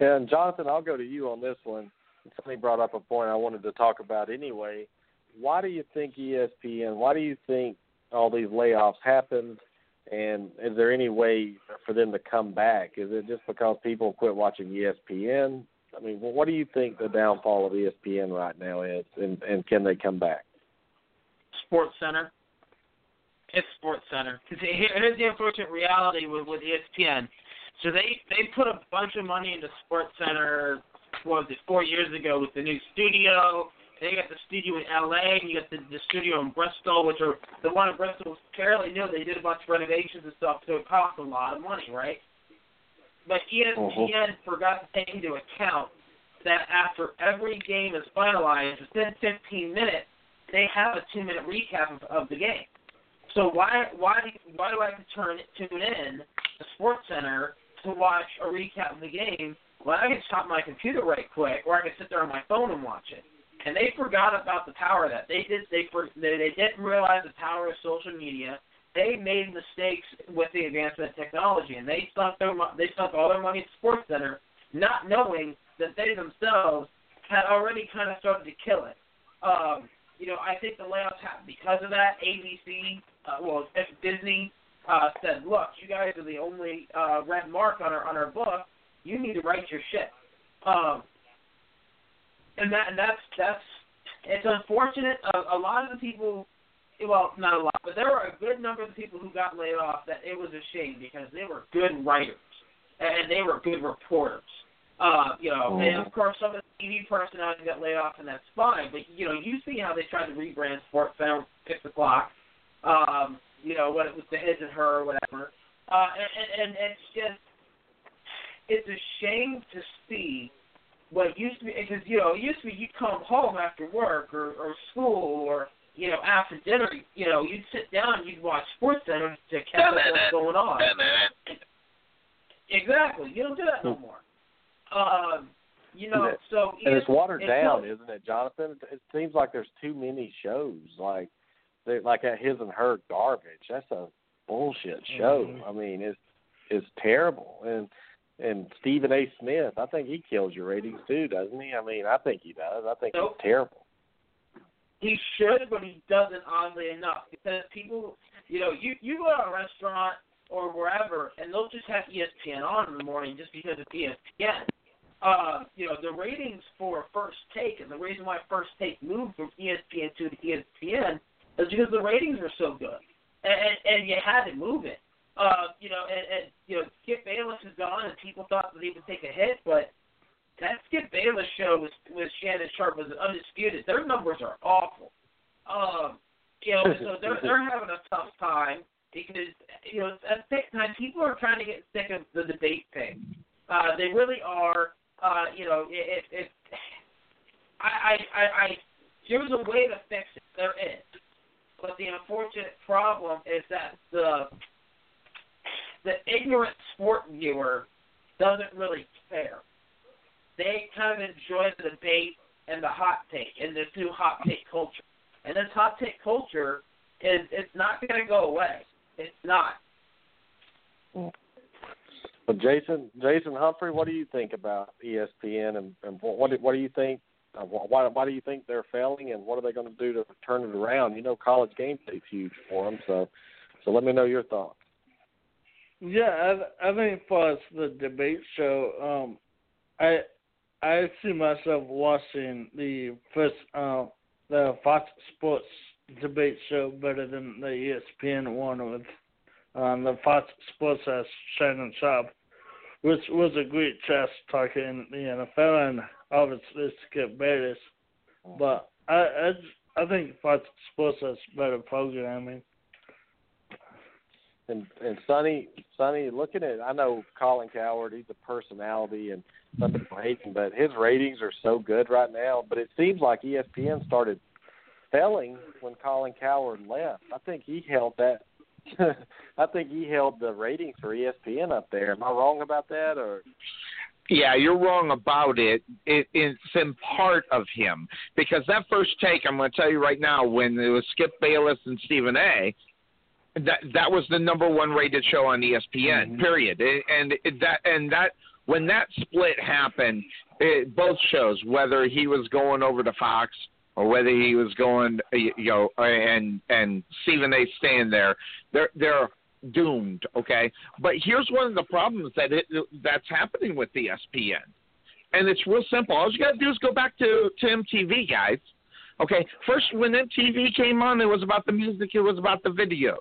[SPEAKER 1] And Jonathan, I'll go to you on this one. Somebody brought up a point I wanted to talk about anyway. Why do you think ESPN? Why do you think all these layoffs happened? And is there any way for them to come back? Is it just because people quit watching ESPN? I mean, what do you think the downfall of ESPN right now is, and, and can they come back?
[SPEAKER 2] Sports Center. It's Sports Center. Here's the unfortunate reality with, with ESPN. So they they put a bunch of money into Sports Center. What was it? Four years ago with the new studio they got the studio in LA, and you got the, the studio in Bristol, which are the one in Bristol was fairly new. They did a bunch of renovations and stuff, so it cost a lot of money, right? But ESPN uh-huh. forgot to take into account that after every game is finalized, within 15 minutes, they have a two-minute recap of, of the game. So why why why do I have to turn tune in the Sports Center to watch a recap of the game? Well, I can stop my computer right quick, or I can sit there on my phone and watch it and they forgot about the power of that. They did they for they, they didn't realize the power of social media. They made mistakes with the advancement of technology, and they sunk their they sunk all their money at Sports Center, not knowing that they themselves had already kind of started to kill it. Um, you know, I think the layoffs happened because of that. ABC, uh, well, Disney uh, said, "Look, you guys are the only uh, red mark on our on our book. You need to write your shit." Um, and that and that's that's it's unfortunate. A, a lot of the people well, not a lot, but there were a good number of people who got laid off that it was a shame because they were good writers and they were good reporters. Uh, you know, and of course some of the TV personalities got laid off, and that's fine. But you know, you see how they tried to rebrand Sports Center six o'clock. Um, you know, what it was the his and her or whatever. Uh, and, and, and it's just, it's a shame to see what used to be because you know it used to be you'd come home after work or or school or you know after dinner you know you'd sit down and you'd watch Sports Center to catch up what's going on. Exactly, you don't do that no more. Um, you know,
[SPEAKER 1] and it,
[SPEAKER 2] so
[SPEAKER 1] and it's watered
[SPEAKER 2] it's
[SPEAKER 1] down,
[SPEAKER 2] not-
[SPEAKER 1] isn't it, Jonathan? It, it seems like there's too many shows. Like they like at his and her garbage. That's a bullshit show.
[SPEAKER 4] Mhm.
[SPEAKER 1] I mean, it's it's terrible. And and Stephen A. Smith, I think he kills your ratings too, doesn't he? I mean, I think he does. I think
[SPEAKER 2] Nope.
[SPEAKER 1] he's terrible.
[SPEAKER 2] He should, but he doesn't. Oddly enough, because people, you know, you you go to a restaurant or wherever, and they'll just have ESPN on in the morning just because E ESPN. Uh, you know, the ratings for First Take, and the reason why First Take moved from ESPN two to ESPN is because the ratings are so good, and and, and you had to move it. Uh, you know, and, and you know, Skip Bayless is gone, and people thought that he would take a hit, but that Skip Bayless show with with Shannon Sharpe was undisputed. Their numbers are awful. Um, you know, so they're [LAUGHS] they're having a tough time because you know at the same time people are trying to get sick of the debate thing. Uh, they really are. Uh, you know, if if I I I, I there's a way to fix it. There is, but the unfortunate problem is that the the ignorant sport viewer doesn't really care. They kind of enjoy the debate and the hot take and the new hot take culture. And this hot take culture is it's not going to go away. It's not.
[SPEAKER 1] But Jason, Jason Humphrey, what do you think about ESPN and, and what what do, you think? Uh, why why do you think they're failing, and what are they going to do to turn it around? You know, college game day's huge for them, so so let me know your thoughts.
[SPEAKER 4] Yeah, I I think for the debate show, um, I I see myself watching the first uh, the Fox Sports debate show better than the ESPN one with um, the Fox Sports has Shannon Sharpe, which was a great trash talker in the NFL and obviously Skip Bayless. But I I, I think Fox Sports has better programming.
[SPEAKER 1] And and Sonny, Sonny, looking at I know Colin Cowherd, he's a personality, and some people hate him, but his ratings are so good right now. But it seems like ESPN started failing when Colin Cowherd left. I think he held that. [LAUGHS] I think he held the ratings for ESPN up there. Am I wrong about that, or
[SPEAKER 6] Yeah, you're wrong about it. it. It's in part of him because that first take, I'm going to tell you right now, when it was Skip Bayless and Stephen A. That that was the number one rated show on ESPN. Mm-hmm. Period. It- and it, that and that when that split happened, it, both shows, whether he was going over to Fox or whether he was going, you know, and and Stephen A. staying there, they're they're doomed. Okay, but here's one of the problems that it that's happening with the ESPN, and it's real simple. All you got to do is go back to to MTV, guys. Okay, first when MTV came on, it was about the music, it was about the videos.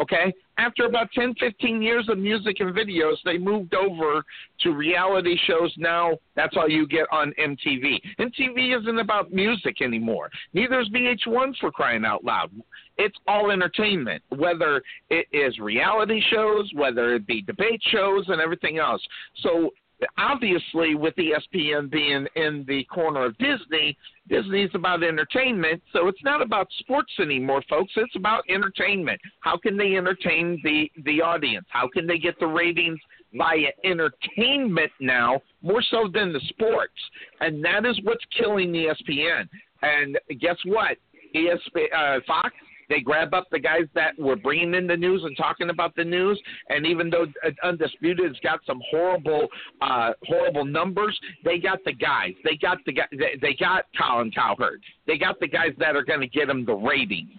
[SPEAKER 6] Okay, after about 10, 15 years of music and videos, they moved over to reality shows. Now that's all you get on MTV. MTV isn't about music anymore. Neither is VH1 for crying out loud. It's all entertainment, whether it is reality shows, whether it be debate shows, and everything else. So obviously with ESPN being in the corner of Disney, Disney's about entertainment, so it's not about sports anymore, folks. It's about entertainment. How can they entertain the the audience? How can they get the ratings via entertainment now more so than the sports? And that is what's killing ESPN. And guess what? ESPN, uh, Fox they grab up the guys that were bringing in the news and talking about the news. And even though uh, Undisputed's got some horrible, uh, horrible numbers, they got the guys. They got the guy. They, they got Colin Cowherd. They got the guys that are going to get them the ratings.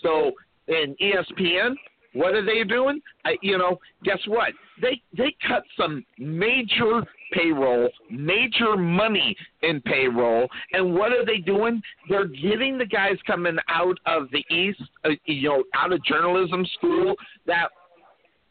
[SPEAKER 6] So in ESPN, What are they doing? I, you know, guess what? They they cut some major payroll, major money in payroll, and what are they doing? They're getting the guys coming out of the East, uh, you know, out of journalism school that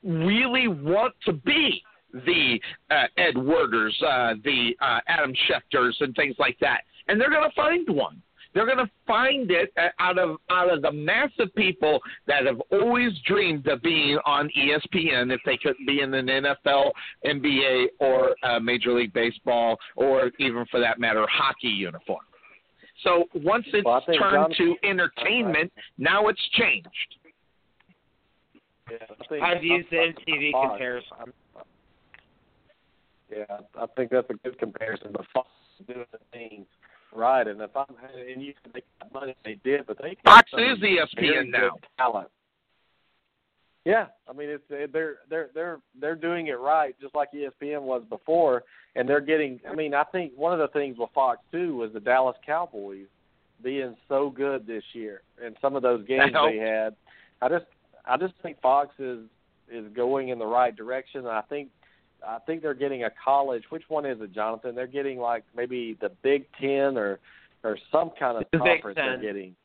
[SPEAKER 6] really want to be the uh, Ed Werders, uh, the uh, Adam Schefters, and things like that, and they're going to find one. They're going to find it out of out of the massive people that have always dreamed of being on ESPN if they couldn't be in an NFL, NBA, or uh, Major League Baseball, or even for that matter, hockey uniform. So once it's
[SPEAKER 1] Well,
[SPEAKER 6] turned
[SPEAKER 1] Jonathan-
[SPEAKER 6] to entertainment, now it's changed.
[SPEAKER 1] Yeah, I think
[SPEAKER 2] I've used the
[SPEAKER 1] I'm-
[SPEAKER 2] MTV
[SPEAKER 1] Fox.
[SPEAKER 2] comparison.
[SPEAKER 1] I'm- Yeah, I think that's a good comparison. But Fox is doing the things right, and if I'm and you said they got money, they did, but they
[SPEAKER 6] Fox is ESPN now.
[SPEAKER 1] talent. Yeah, I mean it's they're they're they're they're doing it right, just like ESPN was before, and they're getting. I mean, I think one of the things with Fox too was the Dallas Cowboys being so good this year, and some of those games they had. I just I just think Fox is is going in the right direction, I think I think they're getting a college. Which one is it, Jonathan? They're getting like maybe the Big Ten or or some kind of
[SPEAKER 2] The
[SPEAKER 1] conference they're getting.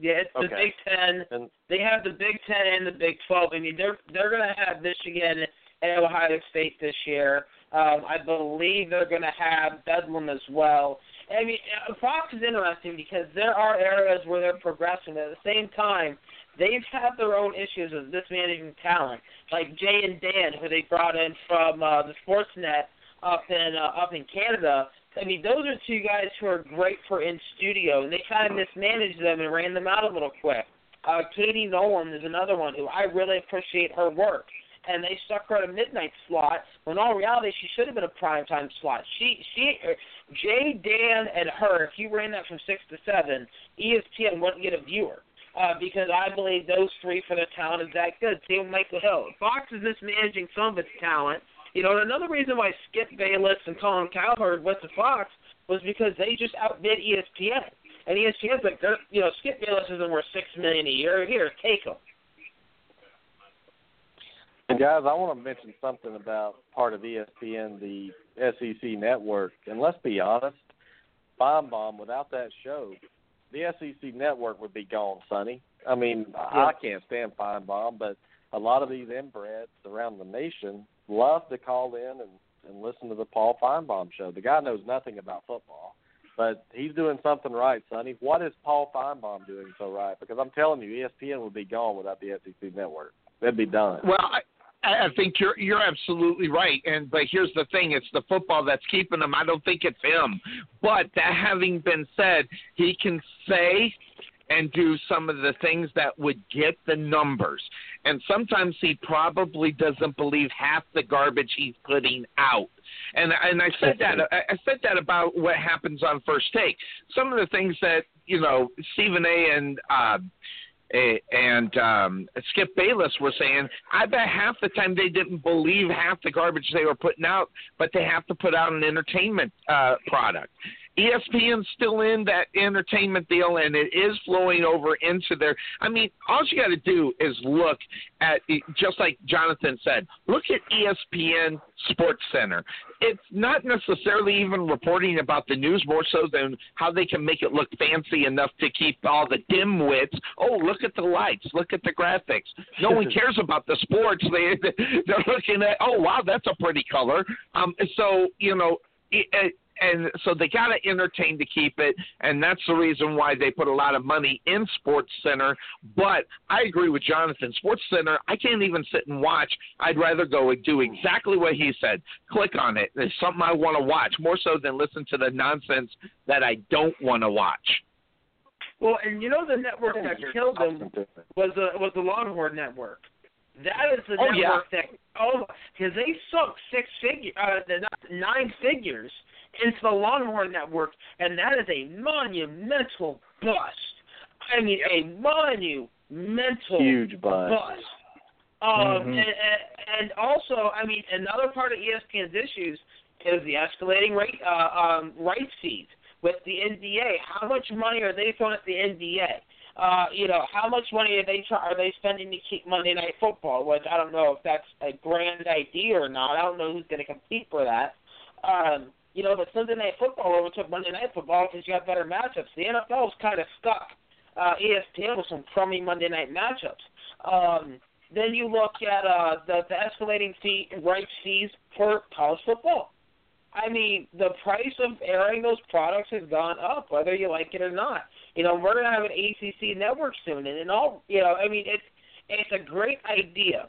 [SPEAKER 2] Yeah, it's the Big Ten.
[SPEAKER 1] And
[SPEAKER 2] They have the Big Ten and the Big Twelve. I mean, they're they're going to have Michigan and Ohio State this year. Um, I believe they're going to have Bedlam as well. I mean, Fox is interesting because there are areas where they're progressing. At the same time, they've had their own issues of mismanaging talent, like Jay and Dan, who they brought in from uh, the Sportsnet up in uh, up in Canada. I mean, those are two guys who are great for in studio, and they kind of mismanaged them and ran them out a little quick. Uh, Katie Nolan is another one who I really appreciate her work, and they stuck her at a midnight slot. When in all reality, she should have been a primetime slot. She, she, er, Jay, Dan, and her. If you ran that from six to seven, ESPN wouldn't get a viewer. Uh, because I believe those three for the talent is that good. Same with Michael Hill. Fox is mismanaging some of its talent. You know, another reason why Skip Bayless and Colin Cowherd went to Fox was because they just outbid ESPN. And ESPN's like, you know, Skip Bayless isn't worth six million a year. Here, take him.
[SPEAKER 1] And guys, I want to mention something about part of ESPN, the SEC network. And let's be honest, Bomb Bomb without that show, the SEC network would be gone, Sonny. I mean, I can't stand Bomb, but a lot of these inbreds around the nation love to call in and, and listen to the Paul Finebaum show. The guy knows nothing about football, but he's doing something right, Sonny. What is Paul Finebaum doing so right? Because I'm telling you, E ESPN would be gone without the SEC network. They'd be done.
[SPEAKER 6] Well, I, I think you're you're absolutely right. And but here's the thing: it's the football that's keeping him. I don't think it's him. But that having been said, he can say and do some of the things that would get the numbers. And sometimes he probably doesn't believe half the garbage he's putting out. And and I said that I said that about what happens on first take. Some of the things that you know Stephen A. and uh, eh, and um, Skip Bayless were saying, I bet half the time they didn't believe half the garbage they were putting out, but they have to put out an entertainment uh, product. ESPN's still in that entertainment deal, and it is flowing over into their. I mean, all you got to do is look at, just like Jonathan said, look at ESPN Sports Center. It's not necessarily even reporting about the news more so than how they can make it look fancy enough to keep all the dimwits. Oh, look at the lights, look at the graphics. No one [LAUGHS] cares about the sports. They [LAUGHS] they're looking at. Oh, wow, that's a pretty color. Um, so you know. It, it, and so they got to entertain to keep it, and that's the reason why they put a lot of money in Sports Center. But I agree with Jonathan. Sports Center, I can't even sit and watch. I'd rather go and do exactly what he said. Click on it. It's something I want to watch more so than listen to the nonsense that I don't want to watch.
[SPEAKER 2] Well, and you know the network that killed them was the was the Longhorn Network. That is the
[SPEAKER 6] Oh, yeah.
[SPEAKER 2] network that oh, because they sunk six figure uh the nine figures into the Longhorn Network, and that is a monumental bust. I mean, a monumental
[SPEAKER 1] Huge buzz.
[SPEAKER 2] bust. Um,
[SPEAKER 4] Mhm.
[SPEAKER 2] and, and, also, I mean, another part of ESPN's issues is the escalating rate uh, um, rights fees with the NBA. How much money are they throwing at the NBA? Uh, you know, how much money are they try, are they spending to keep Monday Night Football? Which I don't know if that's a grand idea or not. I don't know who's going to compete for that. Um, you know, but Sunday Night Football overtook Monday Night Football because you have better matchups. The NFL is kind of stuck. Uh, ESPN with some crummy Monday night matchups. Um, then you look at uh, the, the escalating fee rights fees for college football. I mean, the price of airing those products has gone up, whether you like it or not. You know, we're gonna have an ACC network soon, and, and all. You know, I mean, it's it's a great idea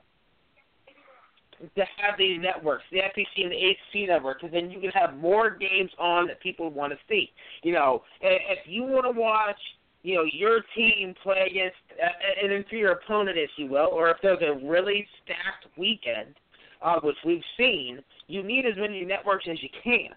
[SPEAKER 2] to have these networks, the SEC and the ACC network, because then you can have more games on that people want to see. You know, if you want to watch, you know, your team play against an inferior opponent, if you will, or if there's a really stacked weekend, uh, which we've seen, you need as many networks as you can.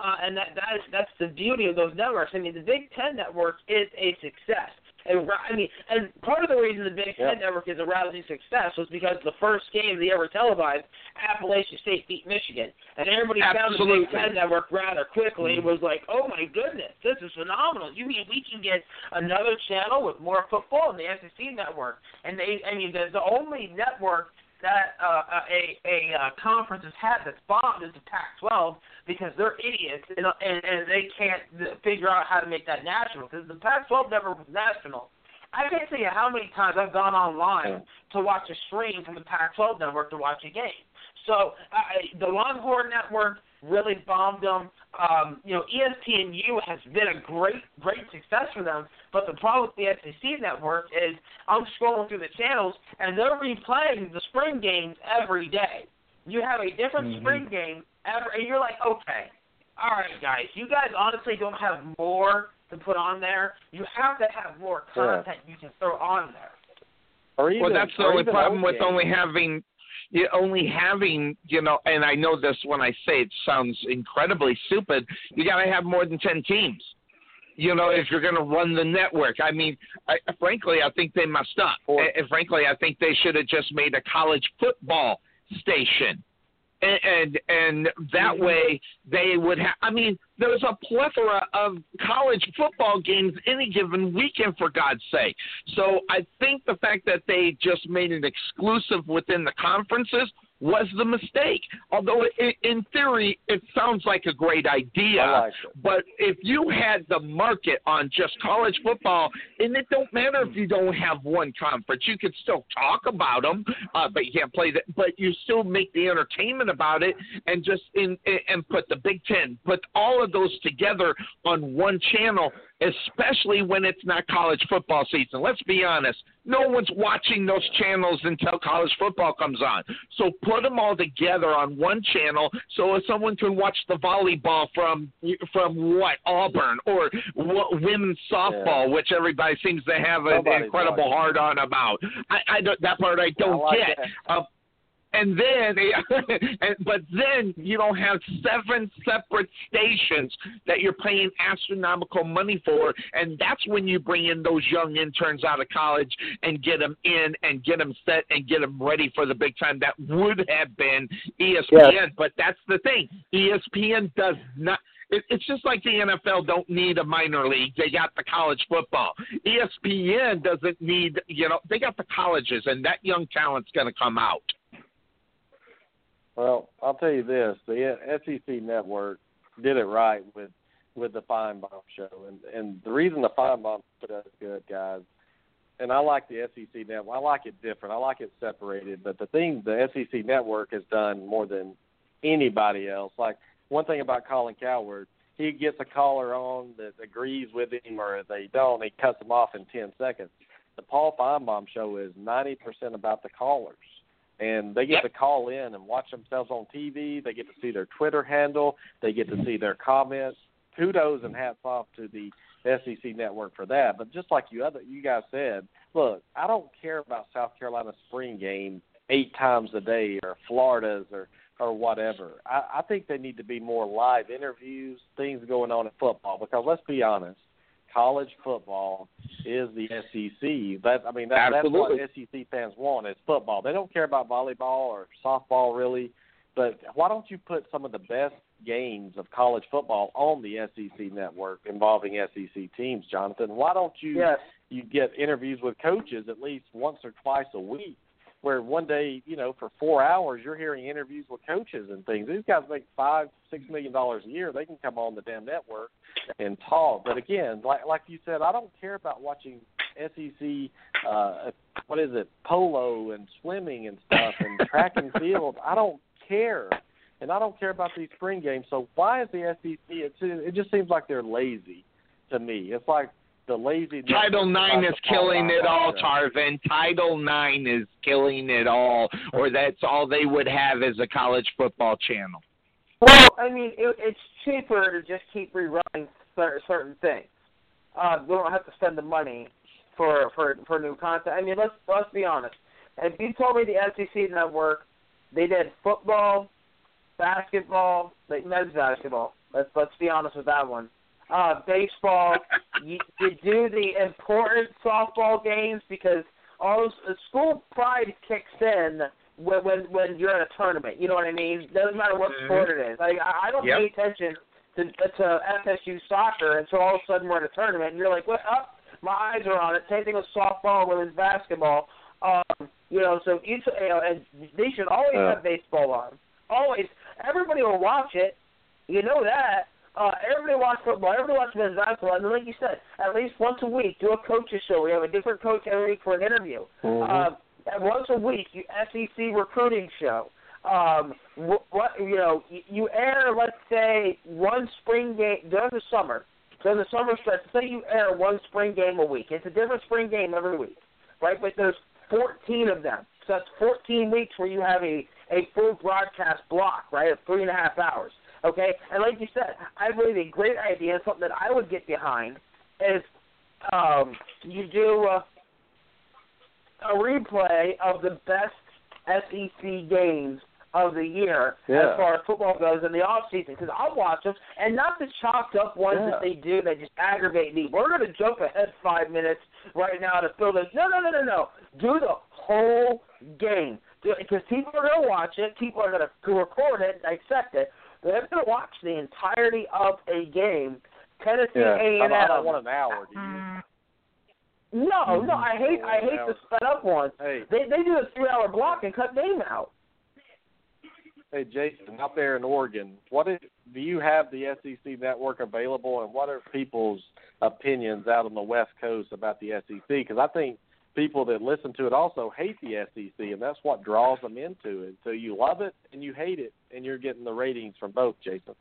[SPEAKER 2] Uh, and that that is that's the beauty of those networks. I mean, the Big Ten network is a success. And I mean, and part of the reason the Big Ten Network is a rousing success was because the first game they ever televised, Appalachian State beat Michigan, and everybody
[SPEAKER 6] Absolutely.
[SPEAKER 2] found the Big Ten Network rather quickly. It was like, oh my goodness, this is phenomenal. You mean we can get another channel with more football in the SEC Network? And they, I mean, the, the only network that uh, a a uh, conference has had that's bombed is the Pac-12 because they're idiots and, and and they can't figure out how to make that national because the Pac-12 never was national. I can't tell you how many times I've gone online to watch a stream from the Pac-12 network to watch a game. So uh, the Longhorn Network really bombed them. Um, you know, ESPNU has been a great, great success for them. But the problem with the SEC network is I'm scrolling through the channels and they're replaying the spring games every day. You have a different
[SPEAKER 1] Mm-hmm.
[SPEAKER 2] spring game every, and you're like, okay, all right, guys, you guys honestly don't have more to put on there. You have to have more
[SPEAKER 1] Yeah.
[SPEAKER 2] content you can throw on there.
[SPEAKER 1] Or even,
[SPEAKER 6] well, that's the
[SPEAKER 1] or
[SPEAKER 6] only problem with
[SPEAKER 1] games.
[SPEAKER 6] only having, you only having, you know. And I know this when I say it sounds incredibly stupid. You got to have more than ten teams. You know, if you're going to run the network, I mean, I, frankly, I think they messed up.
[SPEAKER 1] Or-
[SPEAKER 6] And, and frankly, I think they should have just made a college football station and and, and that mm-hmm. way they would have. I mean, there's a plethora of college football games any given weekend, for God's sake. So I think the fact that they just made it exclusive within the conferences was the mistake. Although i in theory it sounds like a great idea,
[SPEAKER 1] like
[SPEAKER 6] but if you had the market on just college football, and it don't matter if you don't have one conference, you could still talk about them, uh, but you can't play that. But you still make the entertainment about it, and just in and put the Big Ten, put all of those together on one channel. Especially when it's not college football season. Let's be honest. No one's watching those channels until college football comes on. So put them all together on one channel so if someone can watch the volleyball from from what Auburn or what women's softball, which everybody seems to have an
[SPEAKER 1] Nobody's
[SPEAKER 6] incredible hard on about. I, I don't, that part I don't
[SPEAKER 1] I like
[SPEAKER 6] get. Uh, and then, [LAUGHS] and, but then you don't have seven separate stations that you're paying astronomical money for, and that's when you bring in those young interns out of college and get them in and get them set and get them ready for the big time. That would have been ESPN, but that's the thing. ESPN does not. It, it's just like the NFL don't need a minor league. They got the college football. ESPN doesn't need, you know, they got the colleges, and that young talent's going to come out.
[SPEAKER 1] Well, I'll tell you this: the SEC network did it right with with the Finebaum show, and and the reason the Finebaum show does good, guys. And I like the SEC network. I like it different. I like it separated. But the thing the SEC network has done more than anybody else. Like one thing about Colin Cowherd, he gets a caller on that agrees with him, or if they don't, he cuts them off in ten seconds. The Paul Finebaum show is ninety percent about the callers and they get
[SPEAKER 6] Yep.
[SPEAKER 1] to call in and watch themselves on TV. They get to see their Twitter handle. They get to mm-hmm. see their comments. Kudos and hats off to the SEC network for that. But just like you other you guys said, look, I don't care about South Carolina's spring game eight times a day or Florida's or or whatever. I, I think they need to be more live interviews, things going on in football. Because let's be honest, college football is the SEC. That I mean that, that's what
[SPEAKER 6] Absolutely.
[SPEAKER 1] SEC fans want is football. They don't care about volleyball or softball really. But why don't you put some of the best games of college football on the SEC network involving SEC teams, Jonathan? Why don't you
[SPEAKER 2] Yes.
[SPEAKER 1] you get interviews with coaches at least once or twice a week where one day, you know, for four hours you're hearing interviews with coaches and things. These guys make five, six million dollars a year. They can come on the damn network and talk. But again, like like you said, I don't care about watching SEC uh what is it, polo and swimming and stuff and [LAUGHS] track and field. I don't care. And I don't care about these spring games. So why is the SEC? It's, it just seems like they're lazy to me. It's like the lazy.
[SPEAKER 6] Title Nine is killing it all, Tarvin. Title Nine is killing it all, or that's all they would have as a college football channel.
[SPEAKER 2] Well, I mean, it, it's cheaper to just keep rerunning certain things. Uh, we don't have to spend the money for for for new content. I mean, let's let's be honest. If you told me the SEC network, they did football, basketball, like men's basketball. Let's let's be honest with that one uh, baseball. you, you do the important softball games because all the school pride kicks in when when when you're in a tournament. You know what I mean? Doesn't matter what mm-hmm. sport it is. Like I, I don't
[SPEAKER 6] yep.
[SPEAKER 2] pay attention to to FSU soccer until all of a sudden we're in a tournament and you're like, what up? My eyes are on it. Same thing with softball, women's basketball. Um, you know, so each you know, and they should always uh. have baseball on. Always, everybody will watch it. You know that. Uh, everybody watch football. Everybody watch men's basketball. And like you said, at least once a week, do a coaches show. We have a different coach every week for an interview.
[SPEAKER 1] Mm-hmm.
[SPEAKER 2] Uh, once a week, you SEC recruiting show. Um, what, what you know, you, you air let's say one spring game during the summer. During the summer stretch, say you air one spring game a week. It's a different spring game every week, right? But there's 14 of them, so that's 14 weeks where you have a a full broadcast block, right, of three and a half hours. Okay, and like you said, I believe a great idea something that I would get behind is um, you do uh, a replay of the best SEC games of the year
[SPEAKER 1] yeah.
[SPEAKER 2] as far as football goes in the off season because I'll watch them and not the chopped up ones
[SPEAKER 1] yeah.
[SPEAKER 2] that they do that just aggravate me. We're going to jump ahead five minutes right now to fill this. No, no, no, no, no. Do the whole game because people are going to watch it. People are going to record it, dissect it. They're going to watch the entirety of a game. Tennessee
[SPEAKER 1] yeah.
[SPEAKER 2] A and M.
[SPEAKER 1] I don't want an hour. Do
[SPEAKER 2] you? Mm-hmm. No, mm-hmm. no, I hate I hate the sped up ones.
[SPEAKER 1] Hey.
[SPEAKER 2] They they do a three hour block and cut game out.
[SPEAKER 1] Hey Jason, out there in Oregon, what do you have the SEC network available, and what are people's opinions out on the West Coast about the SEC? Because I think people that listen to it also hate the SEC, and that's what draws them into it. So you love it and you hate it, and you're getting the ratings from both, Jason.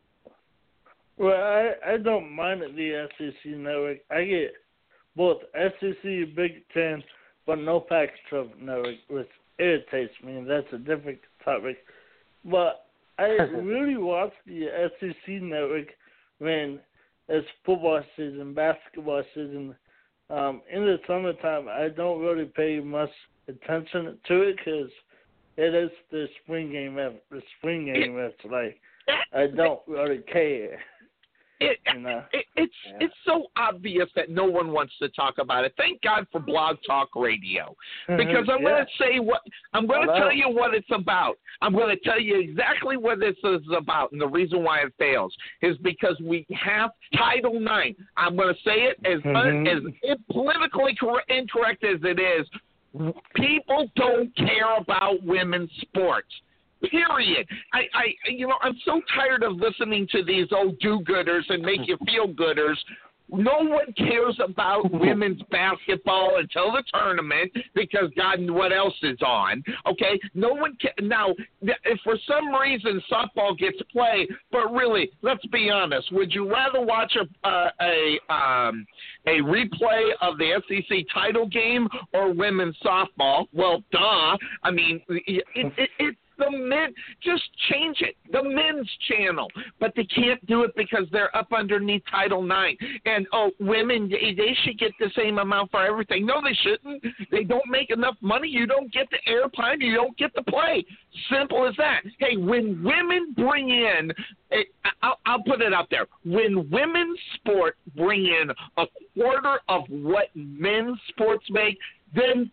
[SPEAKER 4] Well, I I don't mind the SEC network. I get both SEC, Big Ten, but no Pac-12 network, which irritates me. And that's a different topic. But I [LAUGHS] really watch the SEC network when it's football season, basketball season, um, in the summertime, I don't really pay much attention to it because it is the spring game. The spring game, [LAUGHS] it's like I don't really care.
[SPEAKER 6] It, [LAUGHS]
[SPEAKER 4] you know?
[SPEAKER 6] it, it's
[SPEAKER 1] yeah.
[SPEAKER 6] it's so obvious that no one wants to talk about it. Thank God for Blog Talk Radio, because I'm
[SPEAKER 4] yeah.
[SPEAKER 6] going to say what I'm going to tell you what it's about. I'm going to tell you exactly what this is about, and the reason why it fails is because we have Title IX. I'm going to say it as
[SPEAKER 4] Mhm.
[SPEAKER 6] as politically cor- incorrect as it is. People don't care about women's sports. Period. I, I, you know, I'm so tired of listening to these old do-gooders and make you [LAUGHS] feel gooders. No one cares about [LAUGHS] women's basketball until the tournament because God, what else is on? Okay, no one can. Now, if for some reason softball gets play, but really, let's be honest. Would you rather watch a uh, a um, a replay of the SEC title game or women's softball? Well, duh. I mean, it, it, it the men just change it. The men's channel. But they can't do it because they're up underneath title nine. And oh women they, should get the same amount for everything. No they shouldn't. They don't make enough money. You don't get the airplane. you don't get the play. Simple as that. Hey when women bring in it, I'll, I'll put it out there. When women's sport bring in a quarter of what men's sports make, then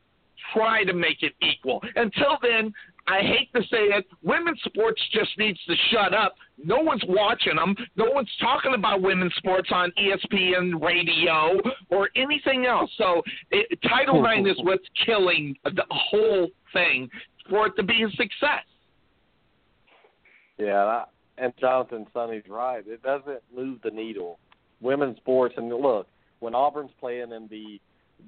[SPEAKER 6] try to make it equal. Until then, I hate to say it, women's sports just needs to shut up. No one's watching them. No one's talking about women's sports on ESPN radio or anything else. So it, Title [LAUGHS] IX is what's killing the whole thing for it to be a success.
[SPEAKER 1] Yeah, and Jonathan Sonny's right. It doesn't move the needle. Women's sports, and look, when Auburn's playing in the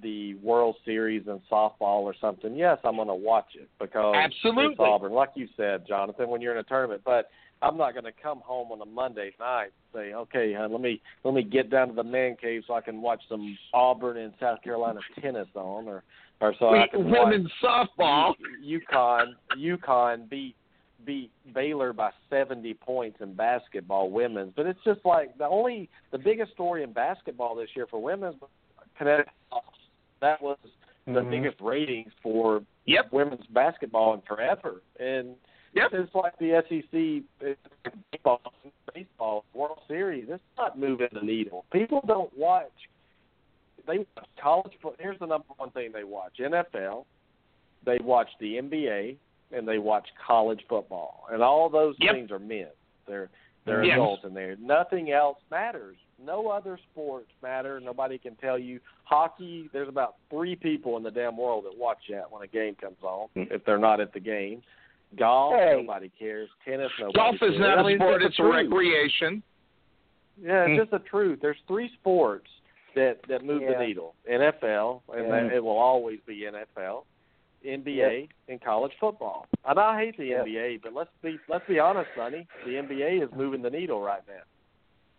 [SPEAKER 1] the World Series in softball or something, yes, I'm going to watch it because
[SPEAKER 6] Absolutely.
[SPEAKER 1] it's Auburn, like you said, Jonathan. When you're in a tournament, but I'm not going to come home on a Monday night and say, okay, hon, let me let me get down to the man cave so I can watch some Auburn and South Carolina tennis on, or or so I can
[SPEAKER 6] women's
[SPEAKER 1] watch
[SPEAKER 6] softball.
[SPEAKER 1] UConn UConn beat beat Baylor by 70 points in basketball women's. But it's just like the only the biggest story in basketball this year for women's Connecticut. That was the
[SPEAKER 6] Mm-hmm.
[SPEAKER 1] biggest ratings for
[SPEAKER 6] Yep.
[SPEAKER 1] women's basketball in forever. And
[SPEAKER 6] Yep.
[SPEAKER 1] it's like the SEC baseball, baseball World Series. It's not moving the needle. People don't watch. They watch college. Here's the number one thing they watch: NFL. They watch the NBA and they watch college football, and all those
[SPEAKER 6] Yep.
[SPEAKER 1] things are men. They're they're
[SPEAKER 6] Yes.
[SPEAKER 1] adults in there. Nothing else matters. No other sports matter. Nobody can tell you hockey. There's about three people in the damn world that watch that when a game comes on. If they're not at the game, golf
[SPEAKER 2] Hey.
[SPEAKER 1] nobody cares. Tennis nobody.
[SPEAKER 6] Golf
[SPEAKER 1] cares.
[SPEAKER 6] is not
[SPEAKER 1] I
[SPEAKER 6] a
[SPEAKER 1] mean,
[SPEAKER 6] sport; it's a recreation.
[SPEAKER 1] Yeah, it's
[SPEAKER 6] Mm.
[SPEAKER 1] just the truth. There's three sports that that move the needle: NFL, and
[SPEAKER 2] Yeah.
[SPEAKER 1] it will always be NFL, NBA, and college football. And I hate the
[SPEAKER 2] Yep.
[SPEAKER 1] NBA, but let's be let's be honest, Sonny. The NBA is moving the needle right now.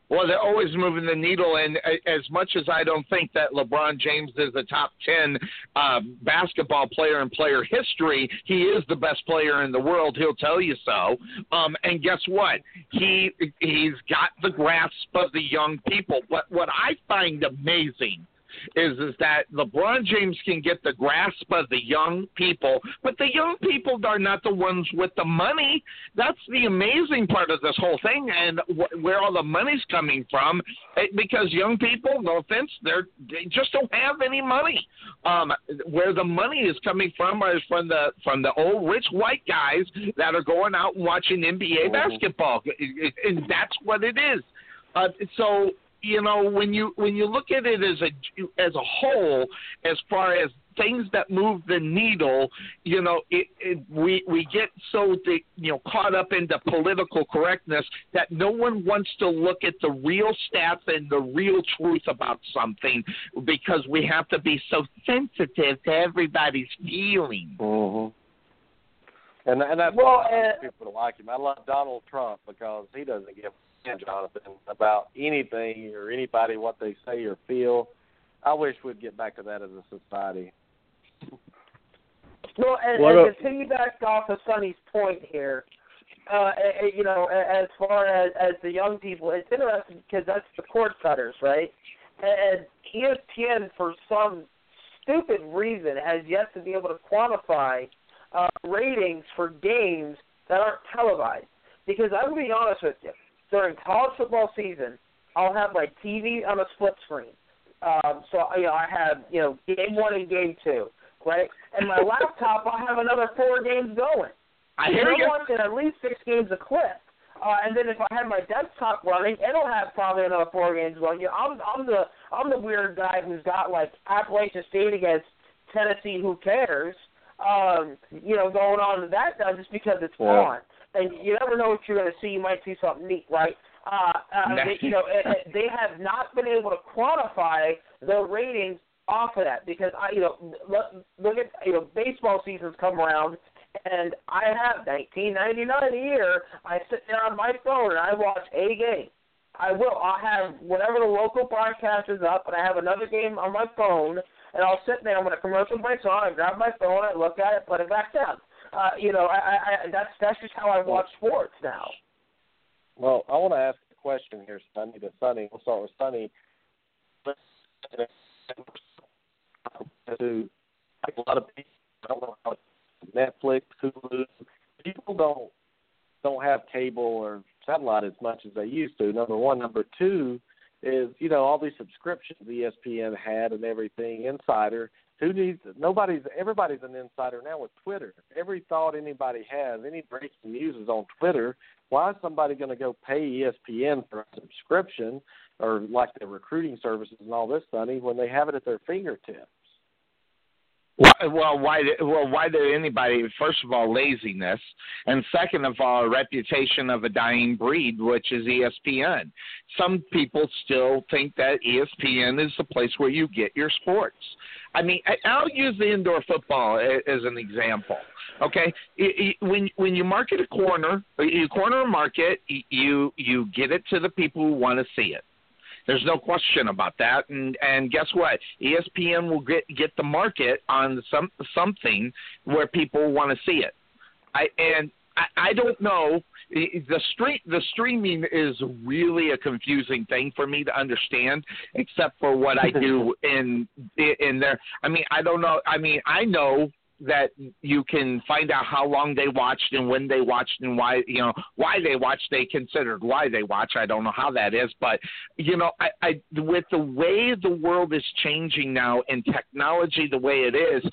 [SPEAKER 6] Well, they're always moving the needle, and as much as I don't think that LeBron James is a top ten uh, basketball player in player history, he is the best player in the world. He'll tell you so. Um, and guess what? He he's got the grasp of the young people. But what I find amazing is is that LeBron James can get the grasp of the young people, but the young people are not the ones with the money. That's the amazing part of this whole thing, and wh- where all the money's coming from. eh, Because young people, no offense, they're they just don't have any money. Um, where the money is coming from is from the from the old rich white guys that are going out and watching NBA
[SPEAKER 1] Mhm.
[SPEAKER 6] basketball, and that's what it is. Uh, so you know when you when you look at it as a as a whole, as far as things that move the needle, you know, it, it, we we get so the, you know caught up into political correctness that no one wants to look at the real stats and the real truth about something because we have to be so sensitive to everybody's feelings.
[SPEAKER 1] Mm-hmm. And and that's
[SPEAKER 2] Well,
[SPEAKER 1] why I want
[SPEAKER 2] uh,
[SPEAKER 1] people to like him. I love Donald Trump because he doesn't give a damn, Jonathan about anything or anybody what they say or feel. I wish we'd get back to that as a society. [LAUGHS]
[SPEAKER 2] Well, and,
[SPEAKER 4] What
[SPEAKER 2] and
[SPEAKER 4] a-
[SPEAKER 2] to piggyback off of Sonny's point here, uh, you know, as far as as the young people, it's interesting because that's the cord cutters, right? And ESPN, for some stupid reason, has yet to be able to quantify uh, ratings for games that aren't televised. Because I'm gonna be honest with you, during college football season, I'll have my TV on a split screen. Um, so you know, I have you know game one and game two, right? And my [LAUGHS] laptop, I have another four games going.
[SPEAKER 6] I hear
[SPEAKER 2] I'm
[SPEAKER 6] you.
[SPEAKER 2] watching at least six games a clip. Uh, and then if I have my desktop running, it'll have probably another four games going. You know, I'm I'm the I'm the weird guy who's got like Appalachian State against Tennessee. Who cares? Um, you know, going on to that now just because it's
[SPEAKER 1] Yeah.
[SPEAKER 2] on, and you never know what you're going to see. You might see something neat, right? Uh, uh, they, you know, eh, eh, they have not been able to quantify the ratings off of that because I, you know, look, look at you know, baseball seasons come around, and I have nineteen ninety nine a year. I sit there on my phone and I watch a game. I will. I'll have whatever the local broadcast is up, and I have another game on my phone, and I'll sit there when a commercial breaks on. I grab my phone, I look at it, put it back down. Uh, you know, I, I, that's that's just how I watch sports now.
[SPEAKER 1] Well, I want to ask a question here, Sonny to Sonny. We'll start with Sonny. To a lot of people, I don't know how Netflix, Hulu. People don't don't have cable or satellite as much as they used to. Number one, number two is you know all these subscriptions ESPN had and everything. Insider Who needs? Nobody's. Everybody's an insider now with Twitter. Every thought anybody has, any breaking news is on Twitter. Why is somebody going to go pay ESPN for a subscription or like the recruiting services and all this, Sonny, when they have it at their fingertips?
[SPEAKER 6] Well, why? Well, why did anybody? First of all, laziness, and second of all, a reputation of a dying breed, which is ESPN. Some people still think that ESPN is the place where you get your sports. I mean, I'll use the indoor football as an example. Okay, when when you market a corner, you corner a market, you you get it to the people who want to see it. There's no question about that. And and guess what? ESPN will get get the market on some something where people want to see it. I and I, I don't know the stream the streaming is really a confusing thing for me to understand except for what I do [LAUGHS] in in there I mean I don't know I mean I know that you can find out how long they watched and when they watched and why you know why they watched they considered why they watch. I don't know how that is but you know i i with the way the world is changing now and technology the way it is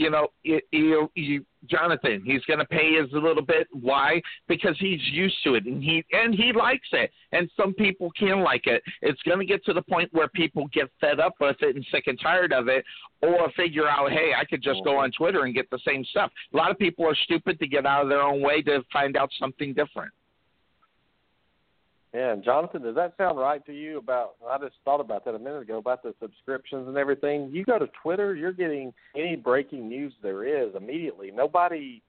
[SPEAKER 6] you know, you, you, you Jonathan, he's going to pay us a little bit. Why? Because he's used to it, and he and he likes it. And some people can like it. It's going to get to the point where people get fed up with it and sick and tired of it, or figure out, hey, I could just go mm-hmm. on Twitter and get the same stuff. A lot of people are stupid to get out of their own way to find out something different.
[SPEAKER 1] Yeah, and Jonathan, does that sound right to you? About I just thought about that a minute ago about the subscriptions and everything. You go to Twitter, you're getting any breaking news there is immediately. Nobody,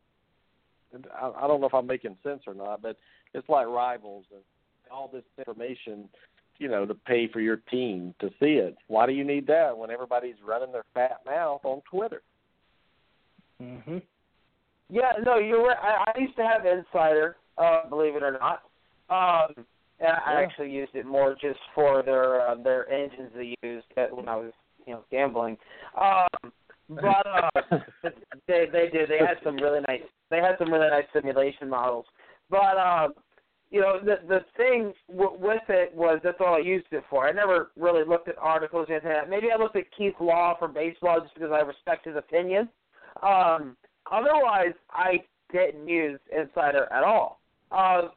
[SPEAKER 1] I, I don't know if I'm making sense or not, but it's like rivals and all this information, you know, to pay for your team to see it. Why do you need that when everybody's running their fat mouth on Twitter?
[SPEAKER 4] Mhm.
[SPEAKER 2] Yeah, no, you're right. I, I used to have Insider, uh, believe it or not. Um, yeah, I actually used it more just for their uh, their engines they used when I was you know gambling. Um, but uh, [LAUGHS] they they did. They had some really nice. They had some really nice simulation models. But um, you know the the thing w- with it was that's all I used it for. I never really looked at articles or anything. Maybe I looked at Keith Law from baseball just because I respect his opinion. Um, otherwise, I didn't use Insider at all. Uh,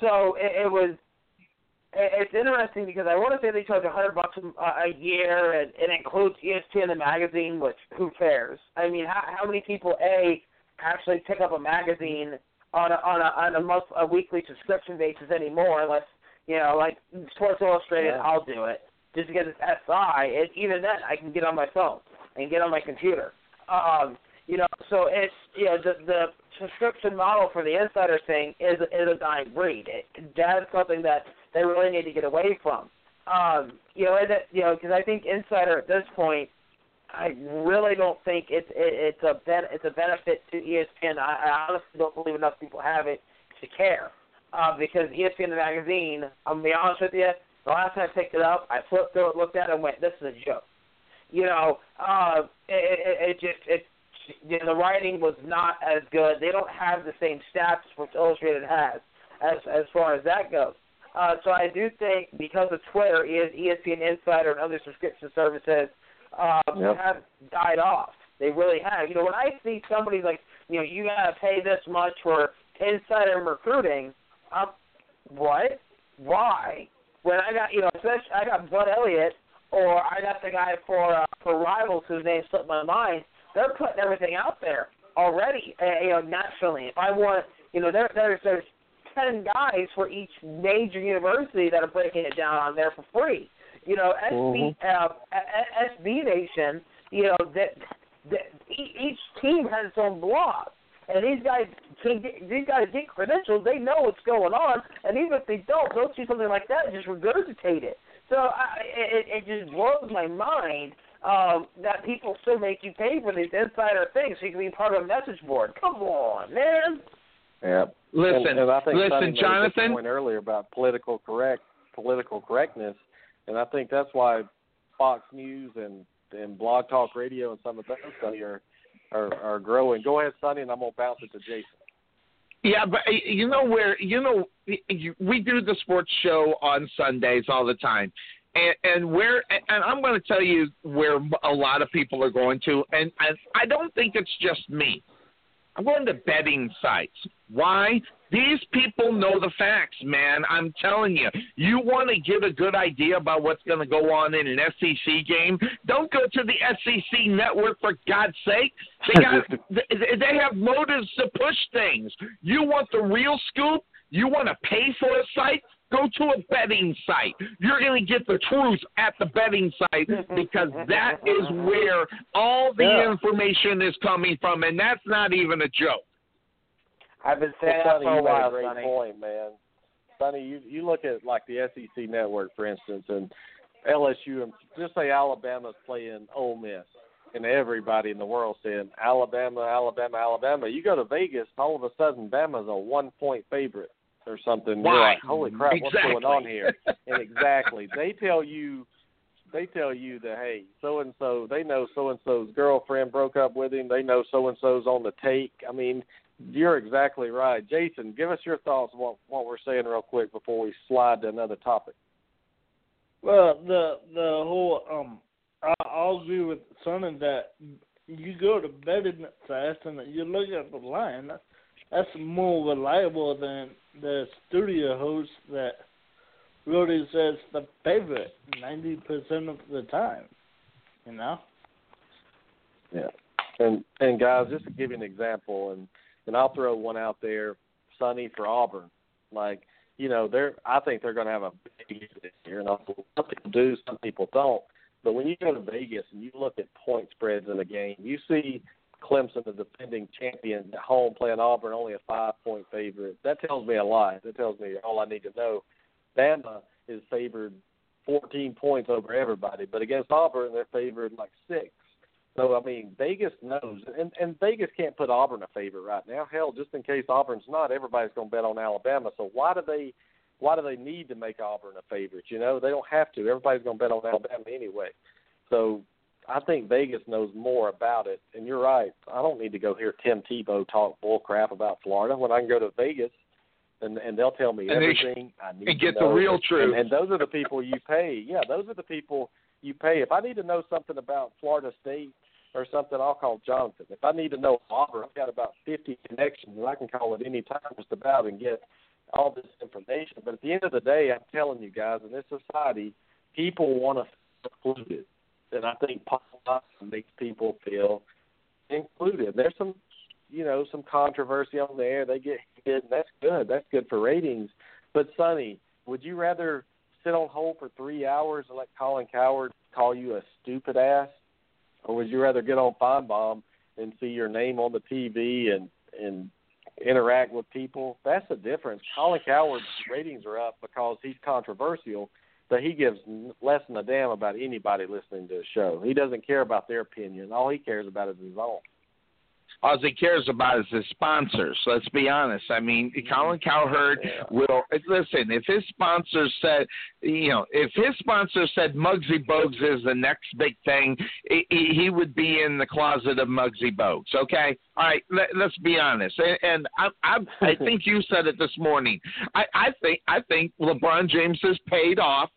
[SPEAKER 2] so it, it was it's interesting because I want to say they charge a hundred bucks a year, and it includes ESPN the magazine. Which who cares? I mean, how how many people a actually pick up a magazine on a on a on a month a weekly subscription basis anymore? Unless you know, like Sports Illustrated, yeah. I'll do it just because it's SI. And even then, I can get on my phone and get on my computer. Um, you know, so it's you know the the subscription model for the insider thing is is a dying breed. It, that's something that they really need to get away from. Um, you know, and that, you know, because I think Insider at this point, I really don't think it's it, it's a ben, it's a benefit to ESPN. I, I honestly don't believe enough people have it to care. Uh, because ESPN the magazine, I'm gonna be honest with you, the last time I picked it up, I flipped through it, looked at it, and went, "This is a joke." You know, uh, it, it, it just it you know, the writing was not as good. They don't have the same stats Sports Illustrated has as as far as that goes. Uh, so I do think because of Twitter, ESPN Insider and other subscription services uh, yep. have died off. They really have. You know, when I see somebody like, you know, you gotta pay this much for insider recruiting, um, what? Why? When I got, you know, especially I got Bud Elliott, or I got the guy for uh, for Rivals whose name slipped my mind. They're putting everything out there already, uh, you know, naturally. If I want, you know, there, there's there's ten guys for each major university that are breaking it down on there for free. You know, SB mm-hmm. uh, SB Nation. You know that, that each team has its own blog, and these guys can get, these guys get credentials. They know what's going on, and even if they don't, they'll see something like that and just regurgitate it. So I, it, it just blows my mind um, that people still make you pay for these insider things so you can be part of a message board. Come on, man.
[SPEAKER 1] Yeah.
[SPEAKER 6] Listen,
[SPEAKER 1] and, and I think
[SPEAKER 6] listen, Jonathan.
[SPEAKER 1] Point earlier about political correct political correctness, and I think that's why Fox News and and Blog Talk Radio and some of those stuff are, are are growing. Go ahead, Sonny, and I'm gonna bounce it to Jason.
[SPEAKER 6] Yeah, but uh, you know where you know we do the sports show on Sundays all the time. And, and where and I'm going to tell you where a lot of people are going to, and, and I don't think it's just me. I'm going to betting sites. Why? These people know the facts, man. I'm telling you. You want to get a good idea about what's going to go on in an SEC game? Don't go to the SEC network for God's sake. They [LAUGHS] got they have motives to push things. You want the real scoop? You want to pay for a site? Go to a betting site. You're going to get the truth at the betting site because that is where all the
[SPEAKER 1] Yeah.
[SPEAKER 6] information is coming from, and that's not even a joke.
[SPEAKER 2] I've been saying
[SPEAKER 1] Well,
[SPEAKER 2] that for a
[SPEAKER 1] you made
[SPEAKER 2] while,
[SPEAKER 1] a great
[SPEAKER 2] Sonny.
[SPEAKER 1] point, man. Sonny, you you look at like the SEC network, for instance, and LSU, and just say Alabama's playing Ole Miss, and everybody in the world saying Alabama, Alabama, Alabama. You go to Vegas, all of a sudden, Bama's a one point favorite or something. You're like, holy crap, what's going on here? [LAUGHS] and exactly, they tell you. They tell you that hey, so and so, they know so and so's girlfriend broke up with him. They know so and so's on the take. I mean, you're exactly right, Jason. Give us your thoughts on what what we're saying real quick before we slide to another topic.
[SPEAKER 4] Well, the the whole um, I, I'll agree with Sonny that you go to bed betting sites and you look at the line. That's, that's more reliable than the studio host that really says the favorite ninety percent of the time. You know.
[SPEAKER 1] Yeah. And and guys, just to give you an example, and and I'll throw one out there, Sonny for Auburn. Like you know, they're I think they're going to have a big year this year, and some people do, some people don't. But when you go to Vegas and you look at point spreads in a game, you see Clemson, the defending champion, at home playing Auburn, only a five point favorite. That tells me a lot. That tells me all I need to know. Bama is favored 14 points over everybody, but against Auburn, they're favored like six. So I mean, Vegas knows, and and Vegas can't put Auburn a favorite right now. Hell, just in case Auburn's not, everybody's going to bet on Alabama. So why do they, why do they need to make Auburn a favorite? You know, they don't have to. Everybody's going to bet on Alabama anyway. So I think Vegas knows more about it. And you're right. I don't need to go hear Tim Tebow talk bull crap about Florida when I can go to Vegas. And, and they'll tell me
[SPEAKER 6] And they-
[SPEAKER 1] everything I need
[SPEAKER 6] and
[SPEAKER 1] to
[SPEAKER 6] get the
[SPEAKER 1] know.
[SPEAKER 6] real truth.
[SPEAKER 1] And, and those are the people you pay. Yeah, those are the people you pay. If I need to know something about Florida State or something, I'll call Jonathan. If I need to know Auburn, I've got about 50 connections and I can call at any time just about and get all this information. But at the end of the day, I'm telling you guys, in this society, people want to feel included. And I think politics makes people feel included. There's some, you know, some controversy on there. They get hit, and that's good. That's good for ratings. But Sonny, would you rather sit on hold for three hours and let Colin Cowherd call you a stupid ass, or would you rather get on Finebaum and see your name on the TV and and interact with people? That's the difference. Colin Cowherd's ratings are up because he's controversial, but he gives less than a damn about anybody listening to his show. He doesn't care about their opinion. All he cares about is his own.
[SPEAKER 6] All he cares about is his sponsors. Let's be honest. I mean, mm-hmm. Colin Cowherd
[SPEAKER 1] Yeah.
[SPEAKER 6] will listen. If his sponsors said, you know, if his sponsor said Muggsy Bogues is the next big thing, he, he he would be in the closet of Muggsy Bogues. Okay, all right. Let, let's be honest. And, and I, I I [LAUGHS] think you said it this morning. I I think I think LeBron James has paid off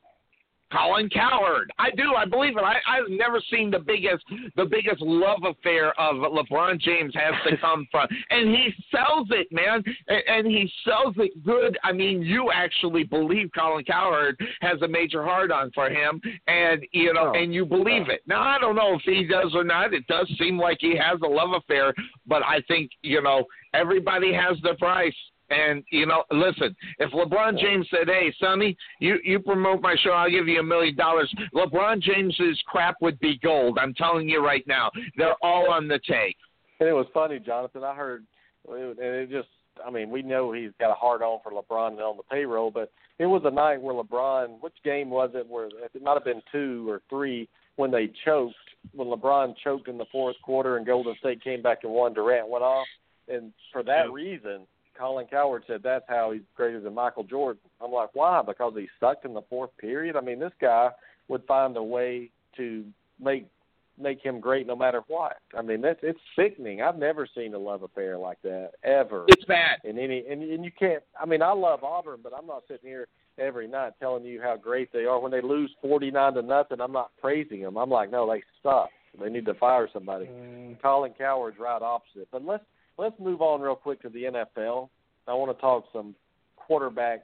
[SPEAKER 6] Colin Cowherd. I do. I believe it. I, I've never seen the biggest the biggest love affair of LeBron James has to come from, and he sells it, man, and, and he sells it good. I mean, you actually believe Colin Cowherd has a major heart on for him, and you know,
[SPEAKER 1] Oh,
[SPEAKER 6] and you believe it. Now, I don't know if he does or not. It does seem like he has a love affair, but I think you know everybody has their price. And you know, listen, if LeBron James said, "Hey, Sonny, you you promote my show, I'll give you a million dollars," LeBron James's crap would be gold. I'm telling you right now, they're all on the take.
[SPEAKER 1] And it was funny, Jonathan. I heard, and it just, I mean, we know he's got a hard on for LeBron and on the payroll, but it was a night where LeBron, which game was it? Where it might have been two or three when they choked, when LeBron choked in the fourth quarter and Golden State came back and won. Durant went off, and for that mm. reason, Colin Cowherd said that's how he's greater than Michael Jordan. I'm like, why? Because he sucked in the fourth period. I mean, this guy would find a way to make make him great no matter what. I mean, that's it's sickening. I've never seen a love affair like that ever.
[SPEAKER 6] It's bad.
[SPEAKER 1] And any and and you can't. I mean, I love Auburn, but I'm not sitting here every night telling you how great they are. When they lose forty nine to nothing, I'm not praising them. I'm like, no, they suck. They need to fire somebody.
[SPEAKER 4] Mm.
[SPEAKER 1] Colin Cowherd's right opposite. But let's let's move on real quick to the NFL. I want to talk some quarterback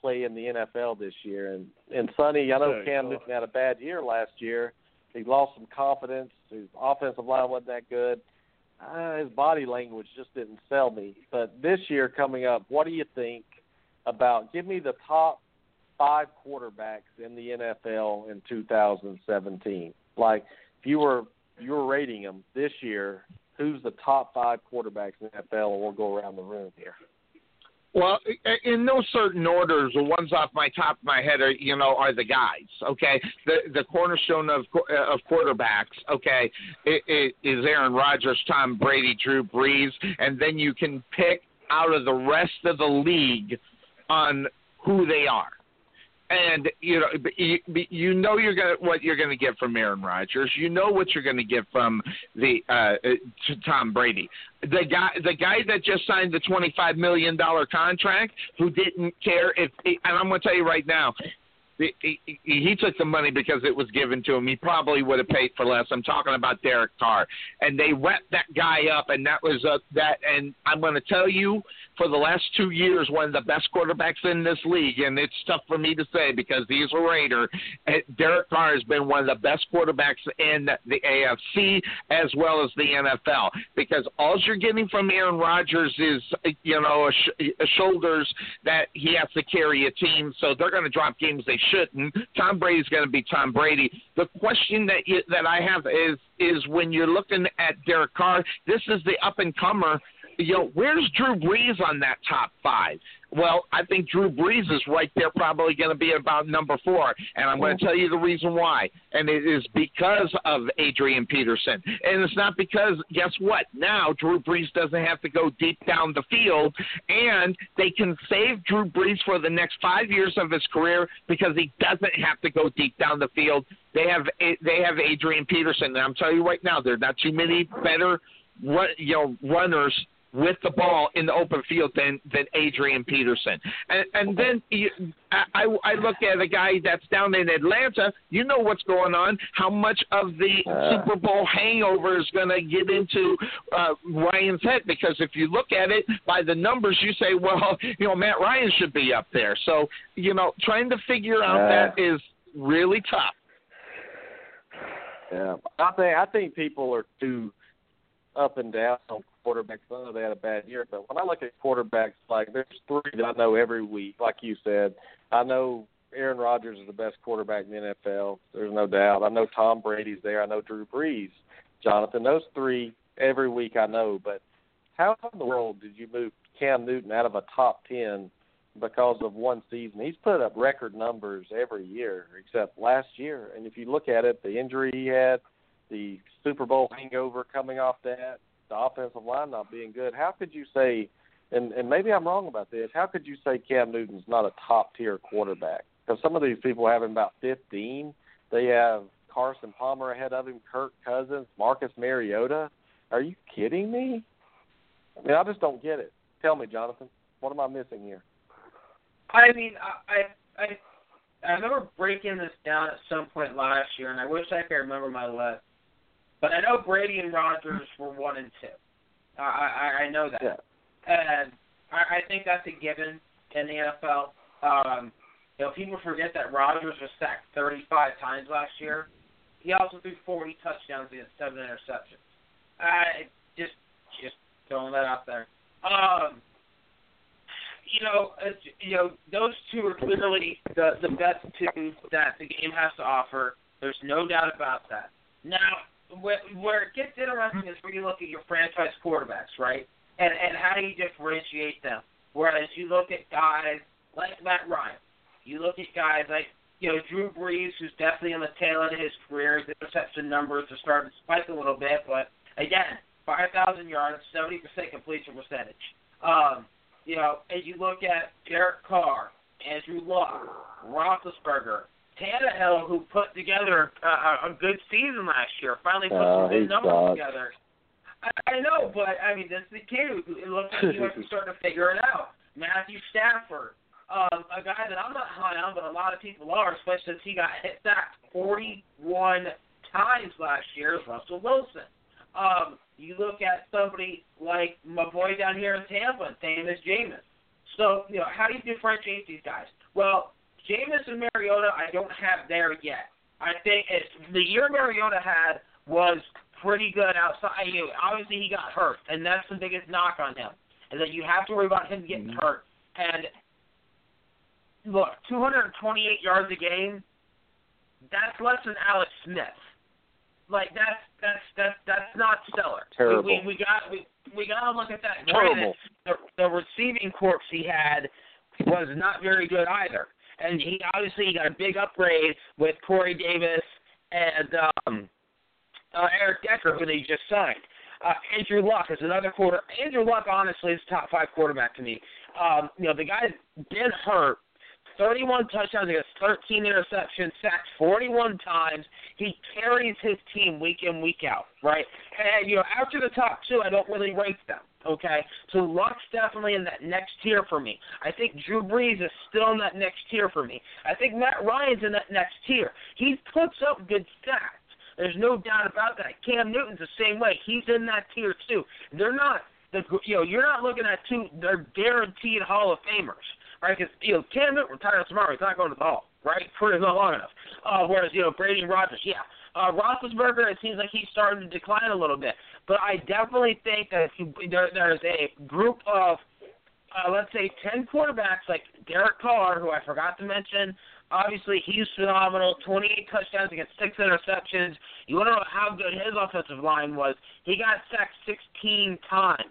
[SPEAKER 1] play in the NFL this year. And and Sonny, I know Cam. Newton had a bad year last year. He lost some confidence. His offensive line wasn't that good. Uh, his body language just didn't sell me. But this year coming up, what do you think about? Give me the top five quarterbacks in the NFL in 2017. Like if you were you were rating them this year, who's the top five quarterbacks in the NFL? And we'll go around the room here.
[SPEAKER 6] Well, in no certain orders, the ones off my top of my head are, you know, are the guys. Okay, the the cornerstone of of quarterbacks. Okay, i i is Aaron Rodgers, Tom Brady, Drew Brees, and then you can pick out of the rest of the league on who they are. And you know, you, know you're gonna what you're gonna get from Aaron Rodgers. You know what you're gonna get from the uh, uh, to Tom Brady the guy the guy that just signed the twenty five million dollar contract who didn't care if and I'm to tell you right now he, he, took the money because it was given to him. He probably would have paid for less. I'm talking about Derek Carr, and they wet that guy up, and that was uh, that. And I'm going to tell you, for the last two years, one of the best quarterbacks in this league, and it's tough for me to say because he's a Raider. uh, Derek Carr has been one of the best quarterbacks in the AFC as well as the NFL because all you're getting from Aaron Rodgers is you know a sh- a shoulders that he has to carry a team, so they're going to drop games they shouldn't. Tom Brady's going to be Tom Brady. The question that you, that I have is is when you're looking at Derek Carr, this is the up and comer. You know, where's Drew Brees on that top five? Well, I think Drew Brees is right there, probably going to be about number four, and I'm going to oh. tell you the reason why. And it is because of Adrian Peterson, and it's not because guess what? Now Drew Brees doesn't have to go deep down the field, and they can save Drew Brees for the next five years of his career because he doesn't have to go deep down the field. They have they have Adrian Peterson, and I'm telling you right now, there are not too many better run, you know runners with the ball in the open field than than Adrian Peterson. And and then you, I I look at a guy that's down in Atlanta. You know what's going on. How much of the
[SPEAKER 1] Uh.
[SPEAKER 6] Super Bowl hangover is going to get into uh, Ryan's head? Because if you look at it by the numbers, you say, well, [LAUGHS] you know, Matt Ryan should be up there. So you know, trying to figure out
[SPEAKER 1] Uh.
[SPEAKER 6] that is really tough.
[SPEAKER 1] Yeah, I think I think people are too up and down on quarterbacks. I know they had a bad year, but when I look at quarterbacks, like there's three that I know every week. Like you said, I know Aaron Rodgers is the best quarterback in the NFL. There's no doubt. I know Tom Brady's there. I know Drew Brees, Jonathan. Those three every week I know. But how in the world did you move Cam Newton out of a top ten because of one season? He's put up record numbers every year except last year. And if you look at it, the injury he had, the Super Bowl hangover coming off that, the offensive line not being good. How could you say? And and maybe I'm wrong about this. How could you say Cam Newton's not a top tier quarterback? Because some of these people have him about 15. They have Carson Palmer ahead of him, Kirk Cousins, Marcus Mariota. Are you kidding me? I mean, I just don't get it. Tell me, Jonathan, what am I missing here?
[SPEAKER 2] I mean, I I I remember breaking this down at some point last year, and I wish I could remember my list. But I know Brady and Rodgers were one and two. I I, I know that,
[SPEAKER 1] Yeah.
[SPEAKER 2] and I, I think that's a given in the NFL. Um, you know, people forget that Rodgers was sacked 35 times last year. He also threw 40 touchdowns and seven interceptions. I just just throwing that out there. Um, you know, it's, you know, those two are clearly the the best two that the game has to offer. There's no doubt about that. Now, where, where it gets interesting is when you look at your franchise quarterbacks, right? And and how do you differentiate them? Whereas you look at guys like Matt Ryan, you look at guys like you know Drew Brees, who's definitely on the tail end of his career. His interception numbers are starting to spike a little bit, but again, 5,000 yards, 70% completion percentage. Um, you know, as you look at Derek Carr, Andrew Luck, Roethlisberger, Tannehill, who put together a, a good season last year, finally put
[SPEAKER 1] Oh,
[SPEAKER 2] some good numbers
[SPEAKER 1] sucks.
[SPEAKER 2] together. I, I know, but I mean, this is the kid who it looks like he be [LAUGHS] starting to figure it out. Matthew Stafford, um, a guy that I'm not high on, but a lot of people are, especially since he got hit sacked 41 times last year. Russell Wilson. Um, you look at somebody like my boy down here in Tampa, Davis Jameis. So, you know, how do you differentiate these guys? Well, Jameis and Mariota, I don't have there yet. I think it's, the year Mariota had was pretty good outside. You know, obviously, he got hurt, and that's the biggest knock on him. And that you have to worry about him getting mm-hmm. hurt. And look, 228 yards a game, that's less than Alex Smith. Like that's that's that's that's not stellar.
[SPEAKER 1] Terrible.
[SPEAKER 2] We, we, we got we we got to look at that.
[SPEAKER 6] Terrible.
[SPEAKER 2] Granted, The, the receiving corps he had was not very good either, and he obviously he got a big upgrade with Corey Davis and um, uh, Eric Decker, who they just signed. Uh, Andrew Luck is another quarter. Andrew Luck, honestly, is top five quarterback to me. Um, you know, the guy's been hurt. 31 touchdowns against 13 interceptions, sacked 41 times. He carries his team week in, week out, right? And, you know, after the top two, I don't really rank them, okay? So Luck's definitely in that next tier for me. I think Drew Brees is still in that next tier for me. I think Matt Ryan's in that next tier. He puts up good stats. There's no doubt about that. Cam Newton's the same way. He's in that tier too. They're not the you know you're not looking at two. They're guaranteed Hall of Famers, right? Because you know Cam Newton retires tomorrow. He's not going to the Hall, right? For long enough. Uh, whereas you know Brady and Rodgers, yeah. Uh, Roethlisberger, it seems like he's starting to decline a little bit. But I definitely think that if you, there, there's a group of, uh, let's say, 10 quarterbacks like Derek Carr, who I forgot to mention. Obviously, he's phenomenal. 28 touchdowns against six interceptions. You want to know how good his offensive line was? He got sacked 16 times.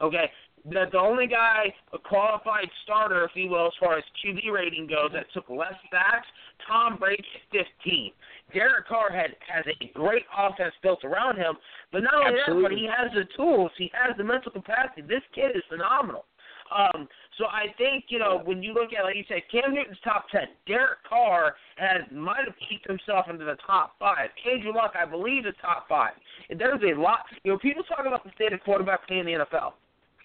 [SPEAKER 2] Okay, the the only guy, a qualified starter, if you will, as far as QB rating goes, that took less sacks, Tom Brady at 15. Derek Carr had has a great offense built around him, but not only that, but he has the tools, he has the mental capacity. This kid is phenomenal. Um, so I think you know when you look at like you said, Cam Newton's top ten. Derek Carr has might have peaked himself into the top five. Andrew Luck, I believe, is top five. And there's a lot. You know, people talk about the state of quarterback play in the NFL.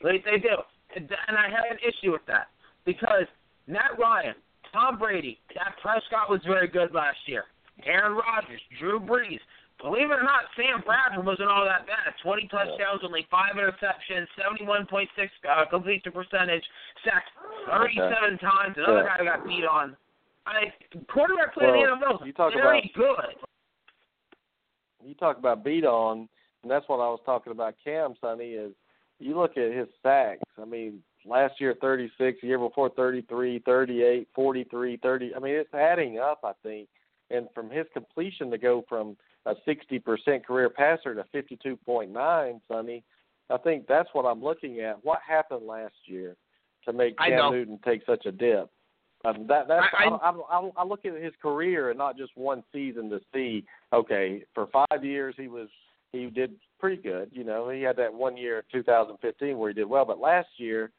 [SPEAKER 2] They they do, and I have an issue with that because Matt Ryan, Tom Brady, Dak Prescott was very good last year. Aaron Rodgers, Drew Brees. Believe it or not, Sam Bradford wasn't all that bad. 20 touchdowns, only five interceptions, 71.6 uh, completion percentage, sacked 37 times. Another
[SPEAKER 1] Yeah.
[SPEAKER 2] guy got beat on. I quarterback play
[SPEAKER 1] Well,
[SPEAKER 2] in the NFL is
[SPEAKER 1] you talk
[SPEAKER 2] very good.
[SPEAKER 1] you talk about beat on, and that's what I was talking about. Cam Sonny is you look at his sacks. I mean, last year 36, the year before 33, 38, 43, 30. I mean, it's adding up. I think, and from his completion to go from a 60% career passer to 52.9, Sonny, I think that's what I'm looking at. What happened last year to make Cam. Newton take such a dip? Um, that that's
[SPEAKER 6] I-
[SPEAKER 1] I, I, I, I look at his career and not just one season to see. Okay, for five years he was he did pretty good. You know, he had that one year, 2015, where he did well. But last year,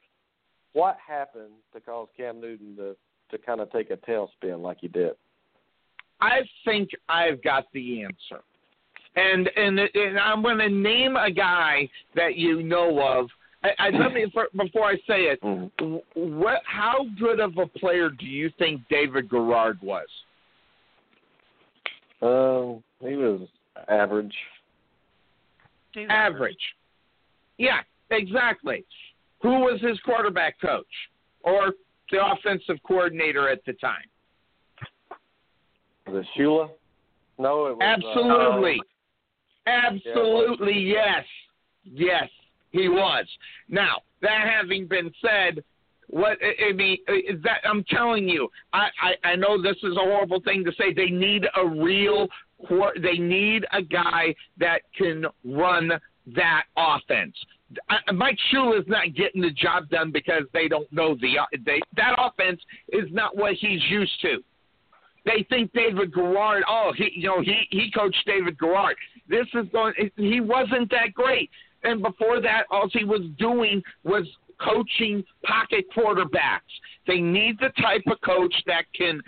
[SPEAKER 1] what happened to cause Cam Newton to to kind of take a tailspin like he did?
[SPEAKER 6] I think I've got the answer. And and, and I'm going to name a guy that you know of. I, I, let me for, before I say it.
[SPEAKER 1] Mm-hmm.
[SPEAKER 6] What? How good of a player do you think David Garrard was?
[SPEAKER 1] Um, he was average.
[SPEAKER 6] Average. Yeah, exactly. Who was his quarterback coach or the offensive coordinator at the time?
[SPEAKER 1] Was it Shula? No, it was uh,
[SPEAKER 6] Absolutely. Absolutely, yes. Yes, he was. Now, that having been said, what I I mean is that I'm telling you, I, I I know this is a horrible thing to say. They need a real, they need a guy that can run that offense. Mike Shula is not getting the job done because they don't know the they, that offense is not what he's used to. They think David Garrard. Oh, he you know he he coached David Garrard. This is going. He wasn't that great. And before that, all he was doing was coaching pocket quarterbacks. They need the type of coach that can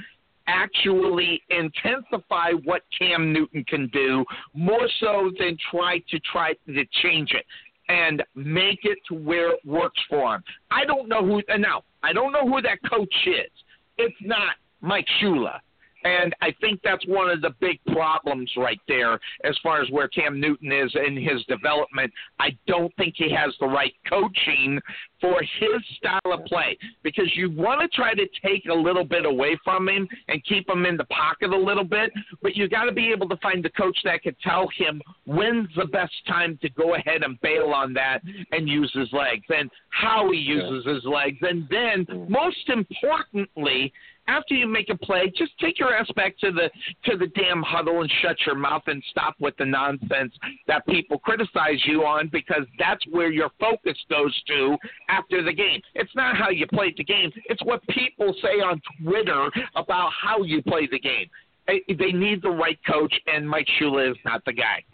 [SPEAKER 6] actually intensify what Cam Newton can do more so than try to try to change it and make it to where it works for him. I don't know who and now. I don't know who that coach is. It's not Mike Shula. And I think that's one of the big problems right there as far as where Cam Newton is in his development. I don't think he has the right coaching for his style of play because you want to try to take a little bit away from him and keep him in the pocket a little bit, but you got to be able to find the coach that can tell him when's the best time to go ahead and bail on that and use his legs and how he uses his legs. And then, most importantly, after you make a play, just take your ass back to the to the damn huddle and shut your mouth and stop with the nonsense that people criticize you on because that's where your focus goes to after the game. It's not how you played the game; it's what people say on Twitter about how you play the game. They need the right coach, and Mike Shula is not the guy.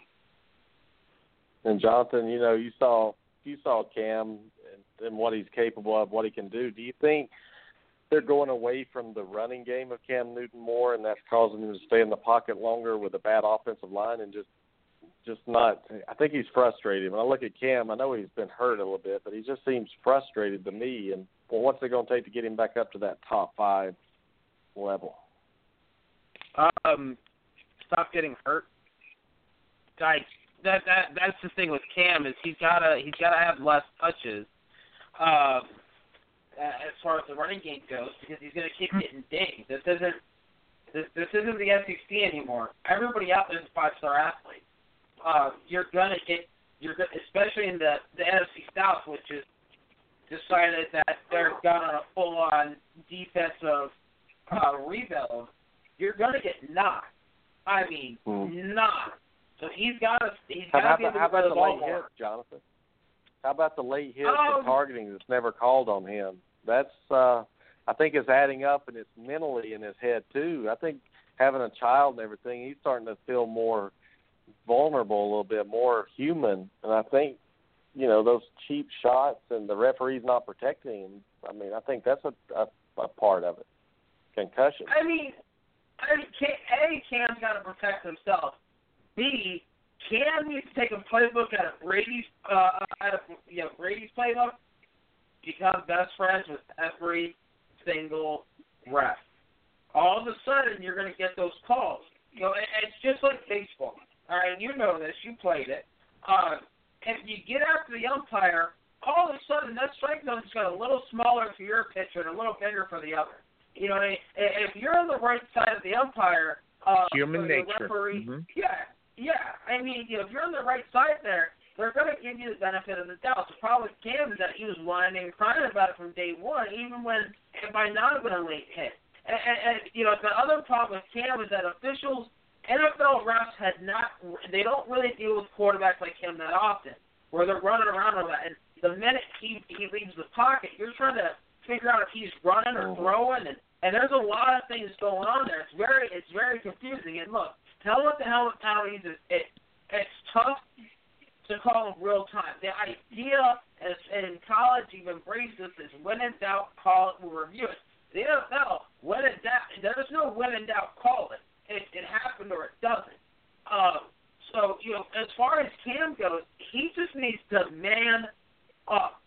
[SPEAKER 1] And Jonathan, you know, you saw you saw Cam and, and what he's capable of, what he can do. Do you think? They're going away from the running game of Cam Newton more, and that's causing him to stay in the pocket longer with a bad offensive line and just just not. I think he's frustrated. When I look at Cam, I know he's been hurt a little bit, but he just seems frustrated to me. And well, what's it going to take to get him back up to that top five level?
[SPEAKER 2] Um, stop getting hurt. Like that that that's the thing with Cam is he's gotta he's gotta have less touches. Uh, uh, as far as the running game goes because he's going to keep getting dinged. This isn't this this isn't the SEC anymore. Everybody out there is a five star athlete. Uh, you're gonna get you're gonna, especially in the the NFC South, which is decided that they're gonna full on defensive uh, rebuild. You're gonna get knocked. I mean,
[SPEAKER 1] hmm.
[SPEAKER 2] knocked. So he's got to he's got to be able
[SPEAKER 1] to
[SPEAKER 2] play the ball
[SPEAKER 1] more.
[SPEAKER 2] Hit,
[SPEAKER 1] Jonathan? How about the late hits
[SPEAKER 2] um,
[SPEAKER 1] and targeting that's never called on him? That's uh I think it's adding up and it's mentally in his head too. I think having a child and everything, he's starting to feel more vulnerable a little bit, more human. And I think, you know, those cheap shots and the referee's not protecting him. I mean, I think that's a a, a part of it. Concussion.
[SPEAKER 2] I mean, I mean, A, Cam's got to protect himself. B, Cam needs to take a playbook out of Brady's uh, out of you know Brady's playbook. Become best friends with every single ref. All of a sudden, you're going to get those calls. You know, it's just like baseball. All right, you know this. You played it. Uh, if you get after the umpire, all of a sudden that strike zone's got a little smaller for your pitcher and a little bigger for the other. You know, if you're on the right side of the umpire, uh,
[SPEAKER 6] human
[SPEAKER 2] the
[SPEAKER 6] nature.
[SPEAKER 2] Referee,
[SPEAKER 6] mm-hmm.
[SPEAKER 2] Yeah, yeah, I mean, you know, if you're on the right side there, they're going to give you the benefit of the doubt. The problem with Cam is that he was whining and crying about it from day one, even when it might not have been a late hit. And, and, and you know, the other problem with Cam is that officials, NFL refs had not, they don't really deal with quarterbacks like him that often, where they're running around a lot. And the minute he he leaves the pocket, you're trying to figure out if he's running or mm-hmm. throwing, and and there's a lot of things going on there. It's very it's very confusing. And look, tell what the helmet penalties is it it's tough to call them real time. The idea is in college you've embraced this is when in doubt call it we'll review it. The NFL, when in doubt there's no when in doubt call it. It it happened or it doesn't. Um so, you know, as far as Cam goes, he just needs to man up.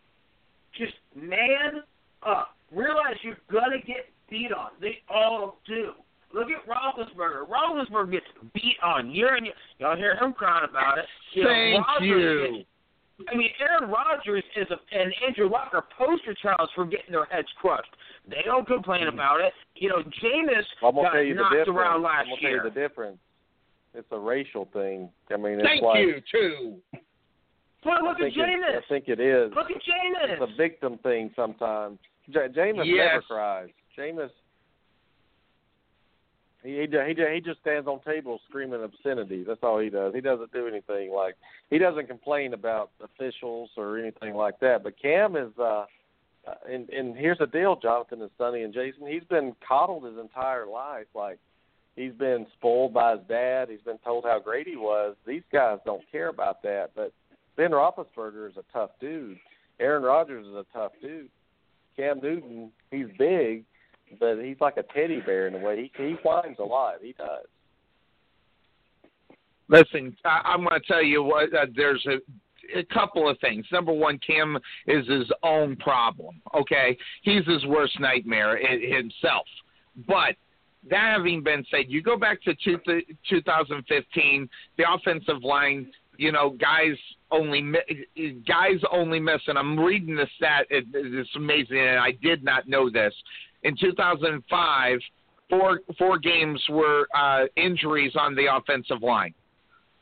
[SPEAKER 2] Just man up. Realize you're gonna get beat on. They all do. Look at Roethlisberger. Roethlisberger gets beat on year and year. Y'all hear him crying about it. You
[SPEAKER 6] Thank
[SPEAKER 2] know,
[SPEAKER 6] you.
[SPEAKER 2] Gets, I mean, Aaron Rodgers is a, and Andrew Luck are poster childs for getting their heads crushed. They don't complain
[SPEAKER 1] mm-hmm.
[SPEAKER 2] about it. You know, Jameis
[SPEAKER 1] I'm gonna
[SPEAKER 2] got
[SPEAKER 1] tell you
[SPEAKER 2] knocked
[SPEAKER 1] the difference.
[SPEAKER 2] around last
[SPEAKER 1] I'm gonna
[SPEAKER 2] year.
[SPEAKER 1] tell you the difference. It's a racial thing. I mean, it's
[SPEAKER 6] Thank
[SPEAKER 1] like,
[SPEAKER 6] you too.
[SPEAKER 2] But look at
[SPEAKER 1] think it,
[SPEAKER 2] Jameis.
[SPEAKER 1] I think it is.
[SPEAKER 2] Look at Jameis.
[SPEAKER 1] It's a victim thing sometimes. J- Jameis
[SPEAKER 6] Yes.
[SPEAKER 1] never cries. Jameis, he he he he just stands on tables screaming obscenities. That's all he does. He doesn't do anything like he doesn't complain about officials or anything like that. But Cam is, uh, uh, and and here's the deal, Jonathan and Sonny and Jason. He's been coddled his entire life. Like he's been spoiled by his dad. He's been told how great he was. These guys don't care about that. But Ben Roethlisberger is a tough dude. Aaron Rodgers is a tough dude. Cam Newton, he's big, but he's like a teddy bear in a way. He he whines a lot. He does.
[SPEAKER 6] Listen, I, I'm going to tell you what. Uh, there's a, a couple of things. Number one, Cam is his own problem. Okay, he's his worst nightmare himself. But that having been said, you go back to two, 2015, the offensive line. You know, guys only guys only miss, and I'm reading the stat. It, it's amazing, and I did not know this. In 2005, four four games were uh, injuries on the offensive line.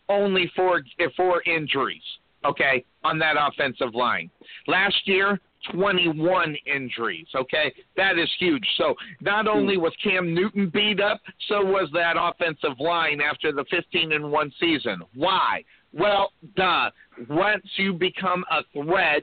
[SPEAKER 6] Only four four injuries. Okay, on that offensive line. Last year, 21 injuries. Okay, that is huge. So not only was Cam Newton beat up, so was that offensive line after the 15 and one season. Why? Well, duh. Once you become a threat,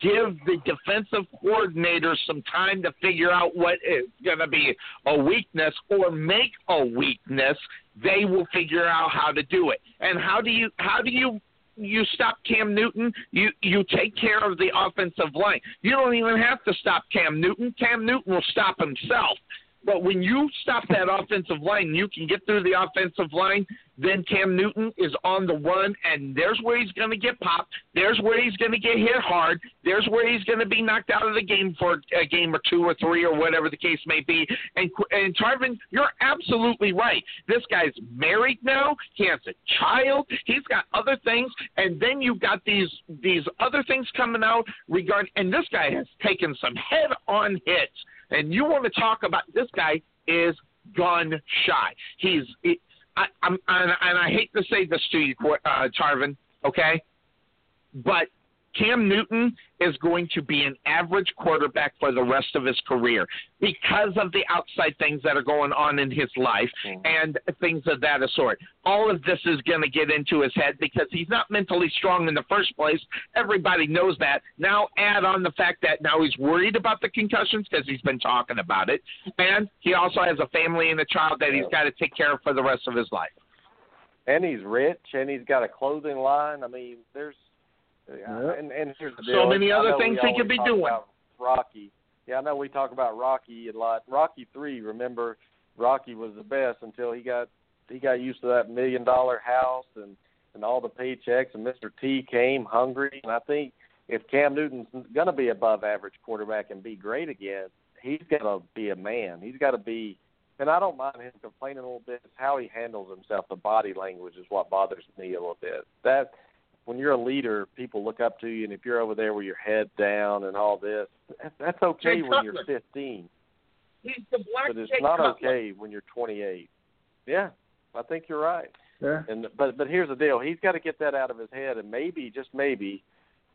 [SPEAKER 6] give the defensive coordinator some time to figure out what is going to be a weakness or make a weakness. They will figure out how to do it. And how do you how do you you stop Cam Newton, you you take care of the offensive line. You don't even have to stop Cam Newton. Cam Newton will stop himself. But when you stop that offensive line, you can get through the offensive line. Then Cam Newton is on the run, and there's where he's going to get popped. There's where he's going to get hit hard. There's where he's going to be knocked out of the game for a game or two or three or whatever the case may be. And and Tarvin, you're absolutely right. This guy's married now. He has a child. He's got other things, and then you've got these these other things coming out regarding. And this guy has taken some head-on hits and you want to talk about this guy is gun shy. He's he, I, I'm and, and I hate to say this to you, uh, Tarvin, okay, but Cam Newton is going to be an average quarterback for the rest of his career because of the outside things that are going on in his life mm-hmm. and things of that sort. All of this is going to get into his head because he's not mentally strong in the first place. Everybody knows that. Now add on the fact that now he's worried about the concussions because he's been talking about it, and he also has a family and a child that he's got to take care of for the rest of his life.
[SPEAKER 1] And he's rich, and he's got a clothing line. I mean, there's and and here's the deal.
[SPEAKER 6] So many other things he could be doing.
[SPEAKER 1] Rocky. Yeah, I know we talk about Rocky a lot. Rocky three, remember, Rocky was the best until he got he got used to that million dollar house and and all the paychecks. And Mr. T came hungry. And I think if Cam Newton's going to be above average quarterback and be great again, he's got to be a man. He's got to be. And I don't mind him complaining a little bit. It's how he handles himself. The body language is what bothers me a little bit. That when you're a leader, people look up to you, and if you're over there with your head down and all this, that- that's okay
[SPEAKER 6] Jay
[SPEAKER 1] when you're 15,
[SPEAKER 6] He's the black
[SPEAKER 1] but it's
[SPEAKER 6] Jay
[SPEAKER 1] not
[SPEAKER 6] Cutler.
[SPEAKER 1] okay when you're 28. Yeah, I think you're right.
[SPEAKER 4] Yeah.
[SPEAKER 1] And but but here's the deal: he's got to get that out of his head, and maybe just maybe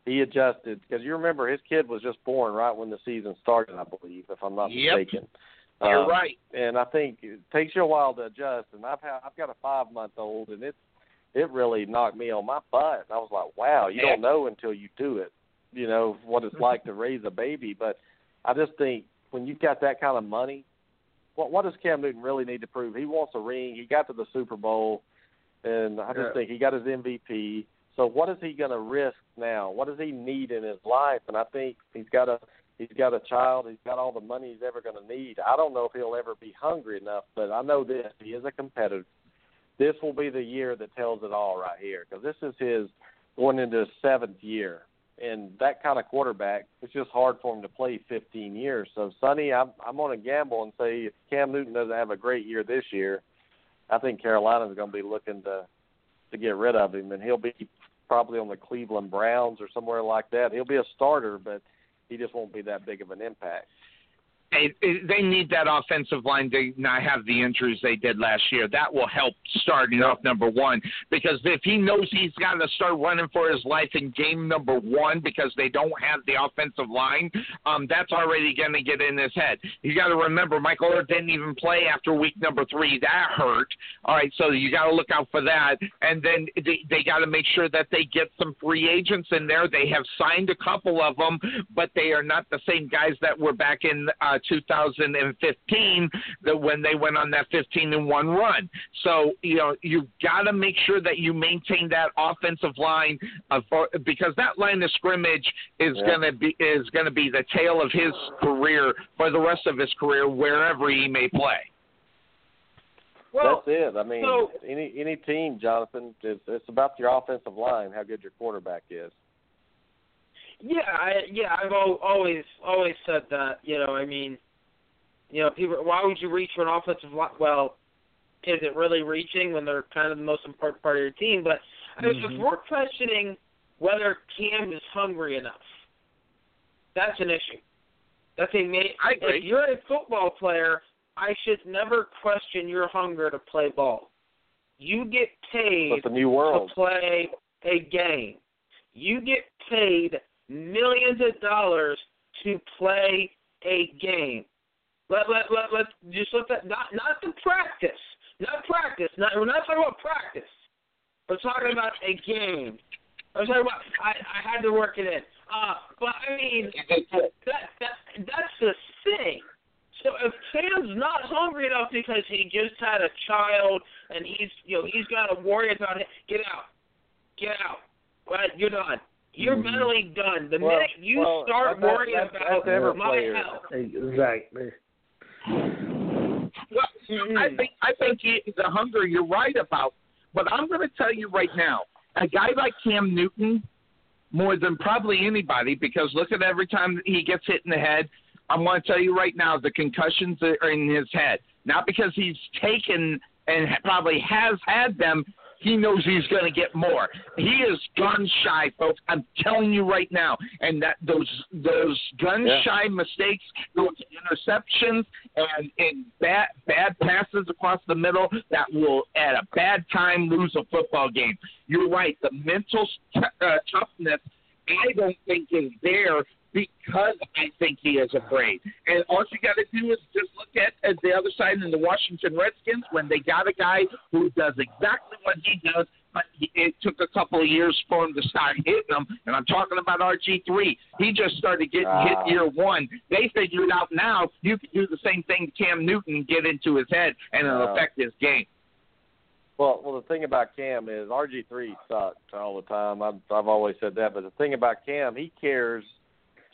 [SPEAKER 1] he adjusted because you remember his kid was just born right when the season started, I believe, if I'm not
[SPEAKER 6] Yep.
[SPEAKER 1] mistaken.
[SPEAKER 6] You're
[SPEAKER 1] Um,
[SPEAKER 6] right.
[SPEAKER 1] and I think it takes you a while to adjust. And I've had, I've got a five month old, and it's it really knocked me on my butt. And I was like, wow, you don't know until you do it, you know what it's like to raise a baby. But I just think when you've got that kind of money, what what does Cam Newton really need to prove? He wants a ring. He got to the Super Bowl, and I just
[SPEAKER 4] Yeah.
[SPEAKER 1] think he got his MVP. So what is he going to risk now? What does he need in his life? And I think he's got a he's got a child. He's got all the money he's ever going to need. I don't know if he'll ever be hungry enough, but I know this: he is a competitor. This will be the year that tells it all right here, because this is his going into his seventh year, and that kind of quarterback, it's just hard for him to play 15 years. So, Sonny, I'm I'm going to gamble and say if Cam Newton doesn't have a great year this year, I think Carolina's going to be looking to to get rid of him, and he'll be probably on the Cleveland Browns or somewhere like that. He'll be a starter, but he just won't be that big of an impact.
[SPEAKER 6] They, they need that offensive line to not have the injuries they did last year. That will help starting off number one because if he knows he's got to start running for his life in game number one because they don't have the offensive line, um, that's already going to get in his head. You got to remember, Michael Oher didn't even play after week number three. That hurt. All right, so you got to look out for that. And then they, they got to make sure that they get some free agents in there. They have signed a couple of them, but they are not the same guys that were back in uh, 2015 that when they went on that 15 and one run. So you know you've got to make sure that you maintain that offensive line of, because that line of scrimmage is
[SPEAKER 1] Yeah.
[SPEAKER 6] going to be is going to be the tail of his career for the rest of his career wherever he may play.
[SPEAKER 2] Well,
[SPEAKER 1] That's it. I mean,
[SPEAKER 2] so-
[SPEAKER 1] any any team, Jonathan, it's, it's about your offensive line, how good your quarterback is.
[SPEAKER 2] Yeah, I, yeah, I've always always said that. You know, I mean, you know, people. Why would you reach for an offensive line? Well, is it really reaching when they're kind of the most important part of your team? But I mean, if we're questioning whether Cam is hungry enough, that's an issue. That's a ma-
[SPEAKER 6] I agree.
[SPEAKER 2] If you're a football player, I should never question your hunger to play ball. You get paid
[SPEAKER 1] It's a new world.
[SPEAKER 2] to play a game. You get paid millions of dollars to play a game. Let let let let just let that not not to practice. Not practice. Not we're not talking about practice. We're talking about a game. I'm talking about I, I had to work it in. Uh but I mean that that that's the thing. So if Cam's not hungry enough because he just had a child and he's you know he's got to worry about it, get out, get out. Right, you're done. You're mm-hmm. mentally done. The
[SPEAKER 1] Well-
[SPEAKER 2] minute you
[SPEAKER 1] well,
[SPEAKER 2] start
[SPEAKER 1] that- that-
[SPEAKER 2] worrying
[SPEAKER 1] that's-
[SPEAKER 2] about
[SPEAKER 1] that's every
[SPEAKER 2] my
[SPEAKER 1] player.
[SPEAKER 2] health,
[SPEAKER 4] Exactly.
[SPEAKER 6] Well, I mm-hmm. think I think he, the hunger you're right about, but I'm going to tell you right now, a guy like Cam Newton, more than probably anybody, because look at every time he gets hit in the head. I'm going to tell you right now, the concussions are in his head, not because he's taken and probably has had them. He knows he's going to get more. He is gun shy, folks. I'm telling you right now, and that those those gun shy mistakes go to interceptions and and bad bad passes across the middle that will at a bad time lose a football game. You're right. The mental t- uh, toughness, I don't think is there because I think he is afraid. And all you got to do is just look at, at the other side in the Washington Redskins when they got a guy who does exactly what he does, but he, it took a couple of years for him to start hitting them. And I'm talking about RG3. He just started getting
[SPEAKER 1] Ah.
[SPEAKER 6] hit year one. They figured out now you can do the same thing to Cam Newton get into his head, and it'll
[SPEAKER 1] Ah.
[SPEAKER 6] affect his game.
[SPEAKER 1] Well, well, the thing about Cam is RG three sucked all the time. I've I've always said that, but the thing about Cam, he cares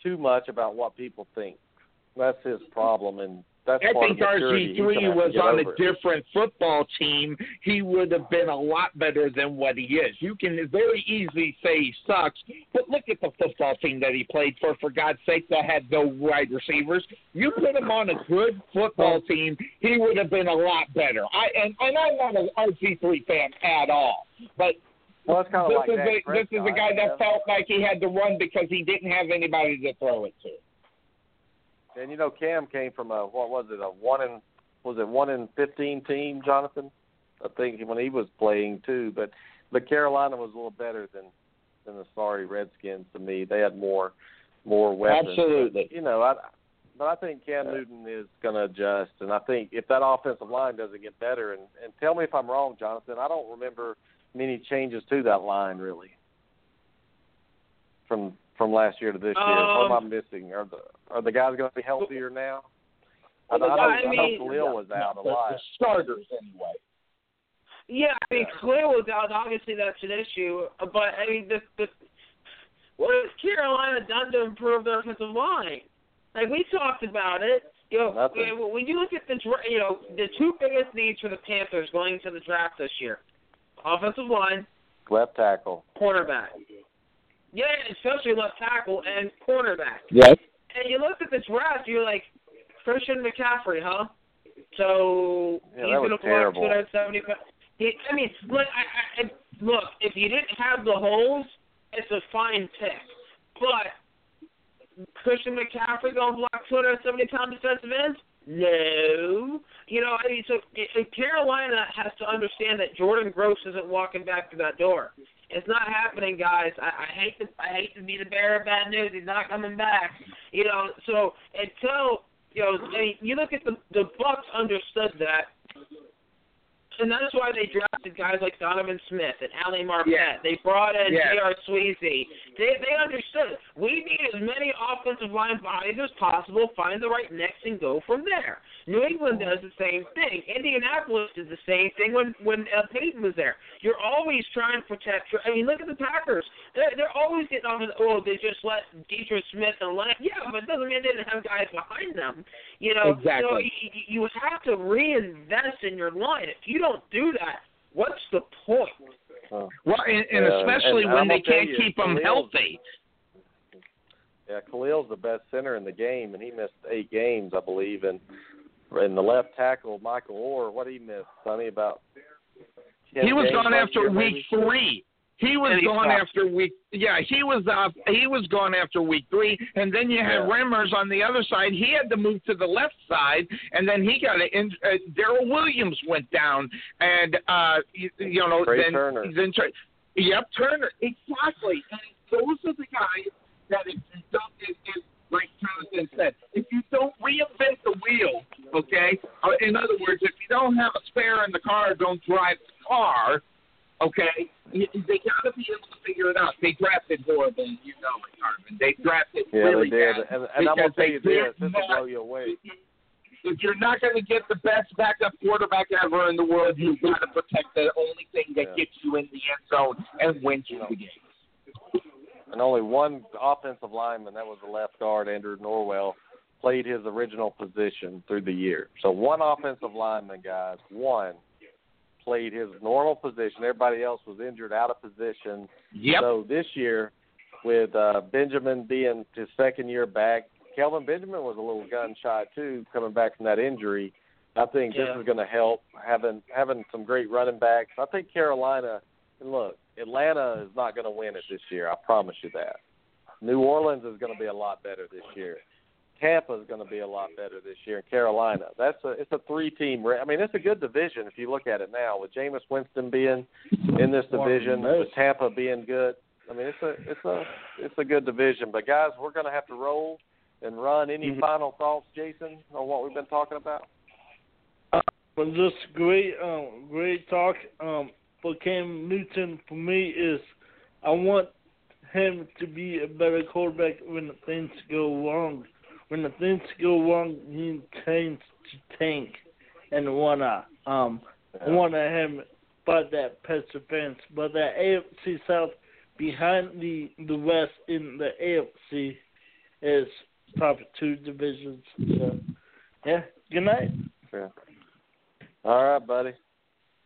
[SPEAKER 1] too much about what people think. That's his problem, and that's
[SPEAKER 6] I think.
[SPEAKER 1] RG3
[SPEAKER 6] was on a
[SPEAKER 1] it.
[SPEAKER 6] different football team. He would have been a lot better than what he is. You can very easily say he sucks, but look at the football team that he played for. For God's sake, that had no wide receivers. You put him on a good football team, he would have been a lot better. I and, and I'm not an RG three fan at all, but.
[SPEAKER 1] Well, it's kind of
[SPEAKER 6] this
[SPEAKER 1] like
[SPEAKER 6] is
[SPEAKER 1] Dak
[SPEAKER 6] a, this is a guy that felt like he had to run because he didn't have anybody to throw it to.
[SPEAKER 1] And you know, Cam came from a what was it? A one in was it one in fifteen team, Jonathan? I think when he was playing too. But but Carolina was a little better than than the sorry Redskins to me. They had more more weapons.
[SPEAKER 6] Absolutely.
[SPEAKER 1] You know, I but I think Cam Newton is going to adjust, and I think if that offensive line doesn't get better, and and tell me if I'm wrong, Jonathan, I don't remember many changes to that line really from from last year to this year. What am I um, missing? Are the are the guys going to be healthier now? I, know, I know,
[SPEAKER 2] I
[SPEAKER 1] I
[SPEAKER 2] mean-
[SPEAKER 1] know Kalil was out a lot.
[SPEAKER 6] the starters anyway.
[SPEAKER 2] Yeah, I mean, Kalil was out. Obviously, that's an issue. But I mean, the the what has Carolina done to improve their offensive line? Like we talked about it. You know,
[SPEAKER 1] Nothing.
[SPEAKER 2] when you look at the you know the two biggest needs for the Panthers going into the draft this year: offensive line,
[SPEAKER 1] Left tackle.
[SPEAKER 2] cornerback. Yeah, especially left tackle and cornerback.
[SPEAKER 6] Yes.
[SPEAKER 2] And you look at the draft, you're like, Christian McCaffrey, huh? So
[SPEAKER 1] Yeah,
[SPEAKER 2] he's
[SPEAKER 1] was
[SPEAKER 2] gonna block
[SPEAKER 1] terrible.
[SPEAKER 2] 275. He, I mean, look, I, I, look, if you didn't have the holes, it's a fine pick. But Christian McCaffrey gonna block 270 pound defensive ends? No. You know, I mean, so Carolina has to understand that Jordan Gross isn't walking back through that door. It's not happening, guys. I, I hate to I hate to be the bearer of bad news. He's not coming back. You know, so until you know, I mean, you look at the the Bucs understood that. And that's why they drafted guys like Donovan Smith and Ali Marpet.
[SPEAKER 6] Yeah.
[SPEAKER 2] They brought in
[SPEAKER 6] Yeah.
[SPEAKER 2] J.R. Sweezy. They they understood we need as many offensive line bodies as possible, find the right mix, and go from there. New England does the same thing. Indianapolis did the same thing when when uh, Peyton was there. You're always trying to protect. I mean, look at the Packers. They're they're always getting on the oh they just let Dietrich Smith and Lennon. Yeah, but it doesn't mean they didn't have guys behind them. You know,
[SPEAKER 6] Exactly.
[SPEAKER 2] so you, you have to reinvest in your line. If you don't do that, what's the point?
[SPEAKER 1] Uh,
[SPEAKER 6] Well, and, and
[SPEAKER 1] Yeah,
[SPEAKER 6] especially
[SPEAKER 1] and
[SPEAKER 6] when
[SPEAKER 1] I'm
[SPEAKER 6] they can't
[SPEAKER 1] you,
[SPEAKER 6] keep them healthy.
[SPEAKER 1] yeah, Kalil's the best center in the game, and he missed eight games, I believe. And and the left tackle, Michael Oher, what did he miss, Sonny? About 10
[SPEAKER 6] He was
[SPEAKER 1] games
[SPEAKER 6] gone after
[SPEAKER 1] year,
[SPEAKER 6] week
[SPEAKER 1] maybe?
[SPEAKER 6] three. He was gone
[SPEAKER 2] stopped.
[SPEAKER 6] after week. Yeah, he was off. he was gone after week three, and then you had
[SPEAKER 1] Yeah.
[SPEAKER 6] Remmers on the other side. He had to move to the left side, and then he got an. in- Uh, Daryl Williams went down, and uh, you, you know
[SPEAKER 1] Trey
[SPEAKER 6] then
[SPEAKER 1] Turner.
[SPEAKER 6] then yep Turner exactly. And those are the guys that if you don't, if, if, like Jonathan said, if you don't reinvent the wheel, okay. Uh, in other words, if you don't have a spare in the car, don't drive the car. Okay, they got to be able to figure it out. They drafted horribly, you know it, Carmen. They drafted
[SPEAKER 1] Yeah,
[SPEAKER 6] really
[SPEAKER 1] they did.
[SPEAKER 6] bad.
[SPEAKER 1] And, and I'm gonna
[SPEAKER 6] because
[SPEAKER 1] tell you this: this will blow you away.
[SPEAKER 6] If you're not going to get the best backup quarterback ever in the world, you've got to protect the only thing that
[SPEAKER 1] Yeah.
[SPEAKER 6] gets you in the end zone and wins you the game.
[SPEAKER 1] and only one offensive lineman, that was the left guard, Andrew Norwell, played his original position through the year. So one offensive lineman, guys, one played his normal position. Everybody else was injured out of position.
[SPEAKER 6] Yep.
[SPEAKER 1] So this year, with uh, Benjamin being his second year back, Kelvin Benjamin was a little gun shy too, coming back from that injury. I think this is going to help having having some great running backs. I think Carolina. And look, Atlanta is not going to win it this year. I promise you that. New Orleans is going to be a lot better this year. Tampa is going to be a lot better this year. And Carolina, that's a it's a three team. I mean, it's a good division if you look at it now with Jameis Winston being in this
[SPEAKER 4] One of the
[SPEAKER 1] division, with Tampa being good. I mean, it's a it's a it's a good division. But guys, we're going to have to roll and run. Any
[SPEAKER 4] Mhm.
[SPEAKER 1] final thoughts, Jason, on what we've been talking about?
[SPEAKER 4] But just great, um, great talk. Um, for Cam Newton, for me, is I want him to be a better quarterback when things go wrong. When the things go wrong, he tends to tank and wanna um wanna him but that pest defense. But the AFC South behind the the West in the AFC is top two divisions. So yeah. Good night.
[SPEAKER 1] Yeah. All right, buddy.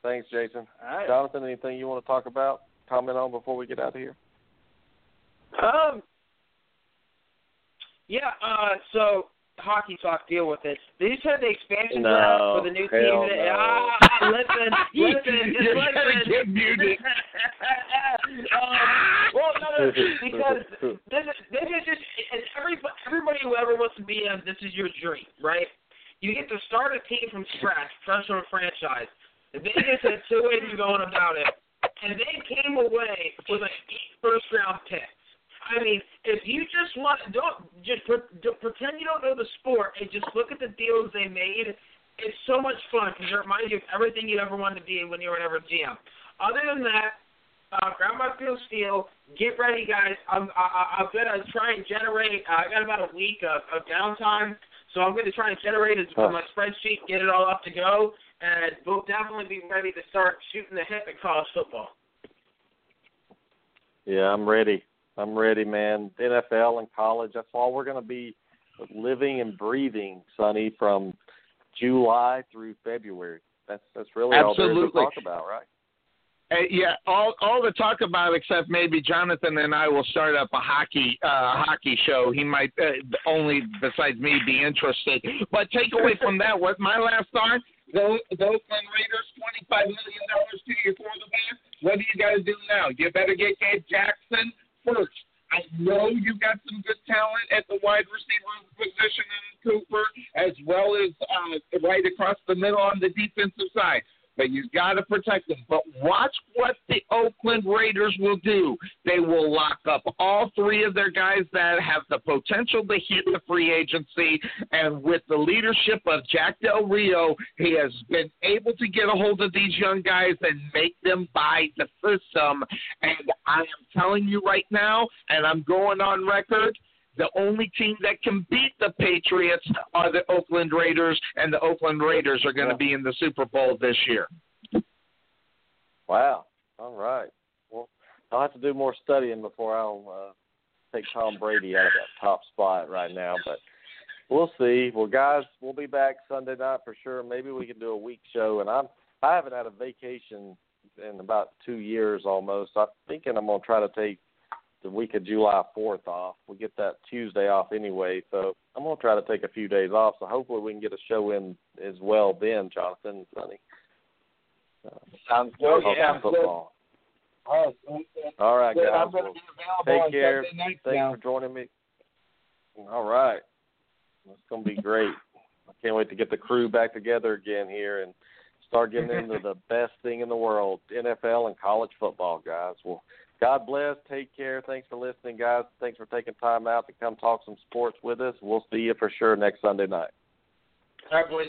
[SPEAKER 1] Thanks, Jason.
[SPEAKER 4] All right.
[SPEAKER 1] Jonathan, anything you want to talk about, comment on before we get out of here?
[SPEAKER 2] Um. Yeah. Uh. So hockey talk. Deal with it. They just had the expansion
[SPEAKER 1] No,
[SPEAKER 2] draft for the new team.
[SPEAKER 1] no.
[SPEAKER 2] Ah, listen, [LAUGHS] listen, [LAUGHS]
[SPEAKER 6] You're
[SPEAKER 2] listen.
[SPEAKER 6] get muted. [LAUGHS]
[SPEAKER 2] um, well, no, no, because this is this is just and everybody everybody who ever wants to be a this is your dream, right? You get to start a team from scratch, fresh from a franchise. The Vegas had two ways of going about it, and they came away with like eight first round picks. I mean, if you just want, don't just don't pretend you don't know the sport and just look at the deals they made. It's so much fun because it reminds you of everything you ever wanted to be when you were ever a GM. Other than that, uh, grab my Phil Steele. Get ready, guys. I'm I, I- I'm gonna try and generate. Uh, I got about a week of, of downtime, so I'm gonna try and generate it
[SPEAKER 1] Huh.
[SPEAKER 2] my spreadsheet, get it all up to go, and we'll definitely be ready to start shooting the hip at college football.
[SPEAKER 1] Yeah, I'm ready. I'm ready, man. NFL and college, that's all we're going to be living and breathing, Sonny, from July through February. That's that's really all there is to talk about, right?
[SPEAKER 6] Uh, yeah, all all to talk about except maybe Jonathan and I will start up a hockey uh hockey show. He might uh, only besides me be interested. But take away from that what my last thought, those the Oakland Raiders twenty five million dollars to your quarterback. What do you gotta do now? You better get Gabe Jackson first. I know you got some good talent at the wide receiver position in Cooper, as well as uh, right across the middle on the defensive side. But you've got to protect them. But watch what the Oakland Raiders will do. They will lock up all three of their guys that have the potential to hit the free agency, and with the leadership of Jack Del Rio, he has been able to get a hold of these young guys and make them buy the system. And I am telling you right now, and I'm going on record the only team that can beat the Patriots are the Oakland Raiders, and the Oakland Raiders are going to be in the Super Bowl this year.
[SPEAKER 1] Wow. All right. Well, I'll have to do more studying before I'll uh, take Tom Brady out of that top spot right now, but we'll see. Well, guys, we'll be back Sunday night for sure. Maybe we can do a week show, and I'm I haven't had a vacation in about two years almost. I'm thinking I'm gonna try to take the week of July 4th off. We get that Tuesday off anyway, so I'm going to try to take a few days off. So hopefully we can get a show in as well then, Jonathan and Sonny.
[SPEAKER 6] Uh, Sounds good.
[SPEAKER 1] Yeah, football.
[SPEAKER 6] All
[SPEAKER 1] right, All right guys.
[SPEAKER 6] I'm
[SPEAKER 1] well,
[SPEAKER 6] take
[SPEAKER 1] care.
[SPEAKER 6] Thanks
[SPEAKER 1] now. for joining me. All right. It's going to be great. I can't wait to get the crew back together again here and start getting into [LAUGHS] the best thing in the world, NFL and college football, guys. well. God bless. Take care. Thanks for listening, guys. Thanks for taking time out to come talk some sports with us. We'll see you for sure next Sunday night.
[SPEAKER 6] All right, boys.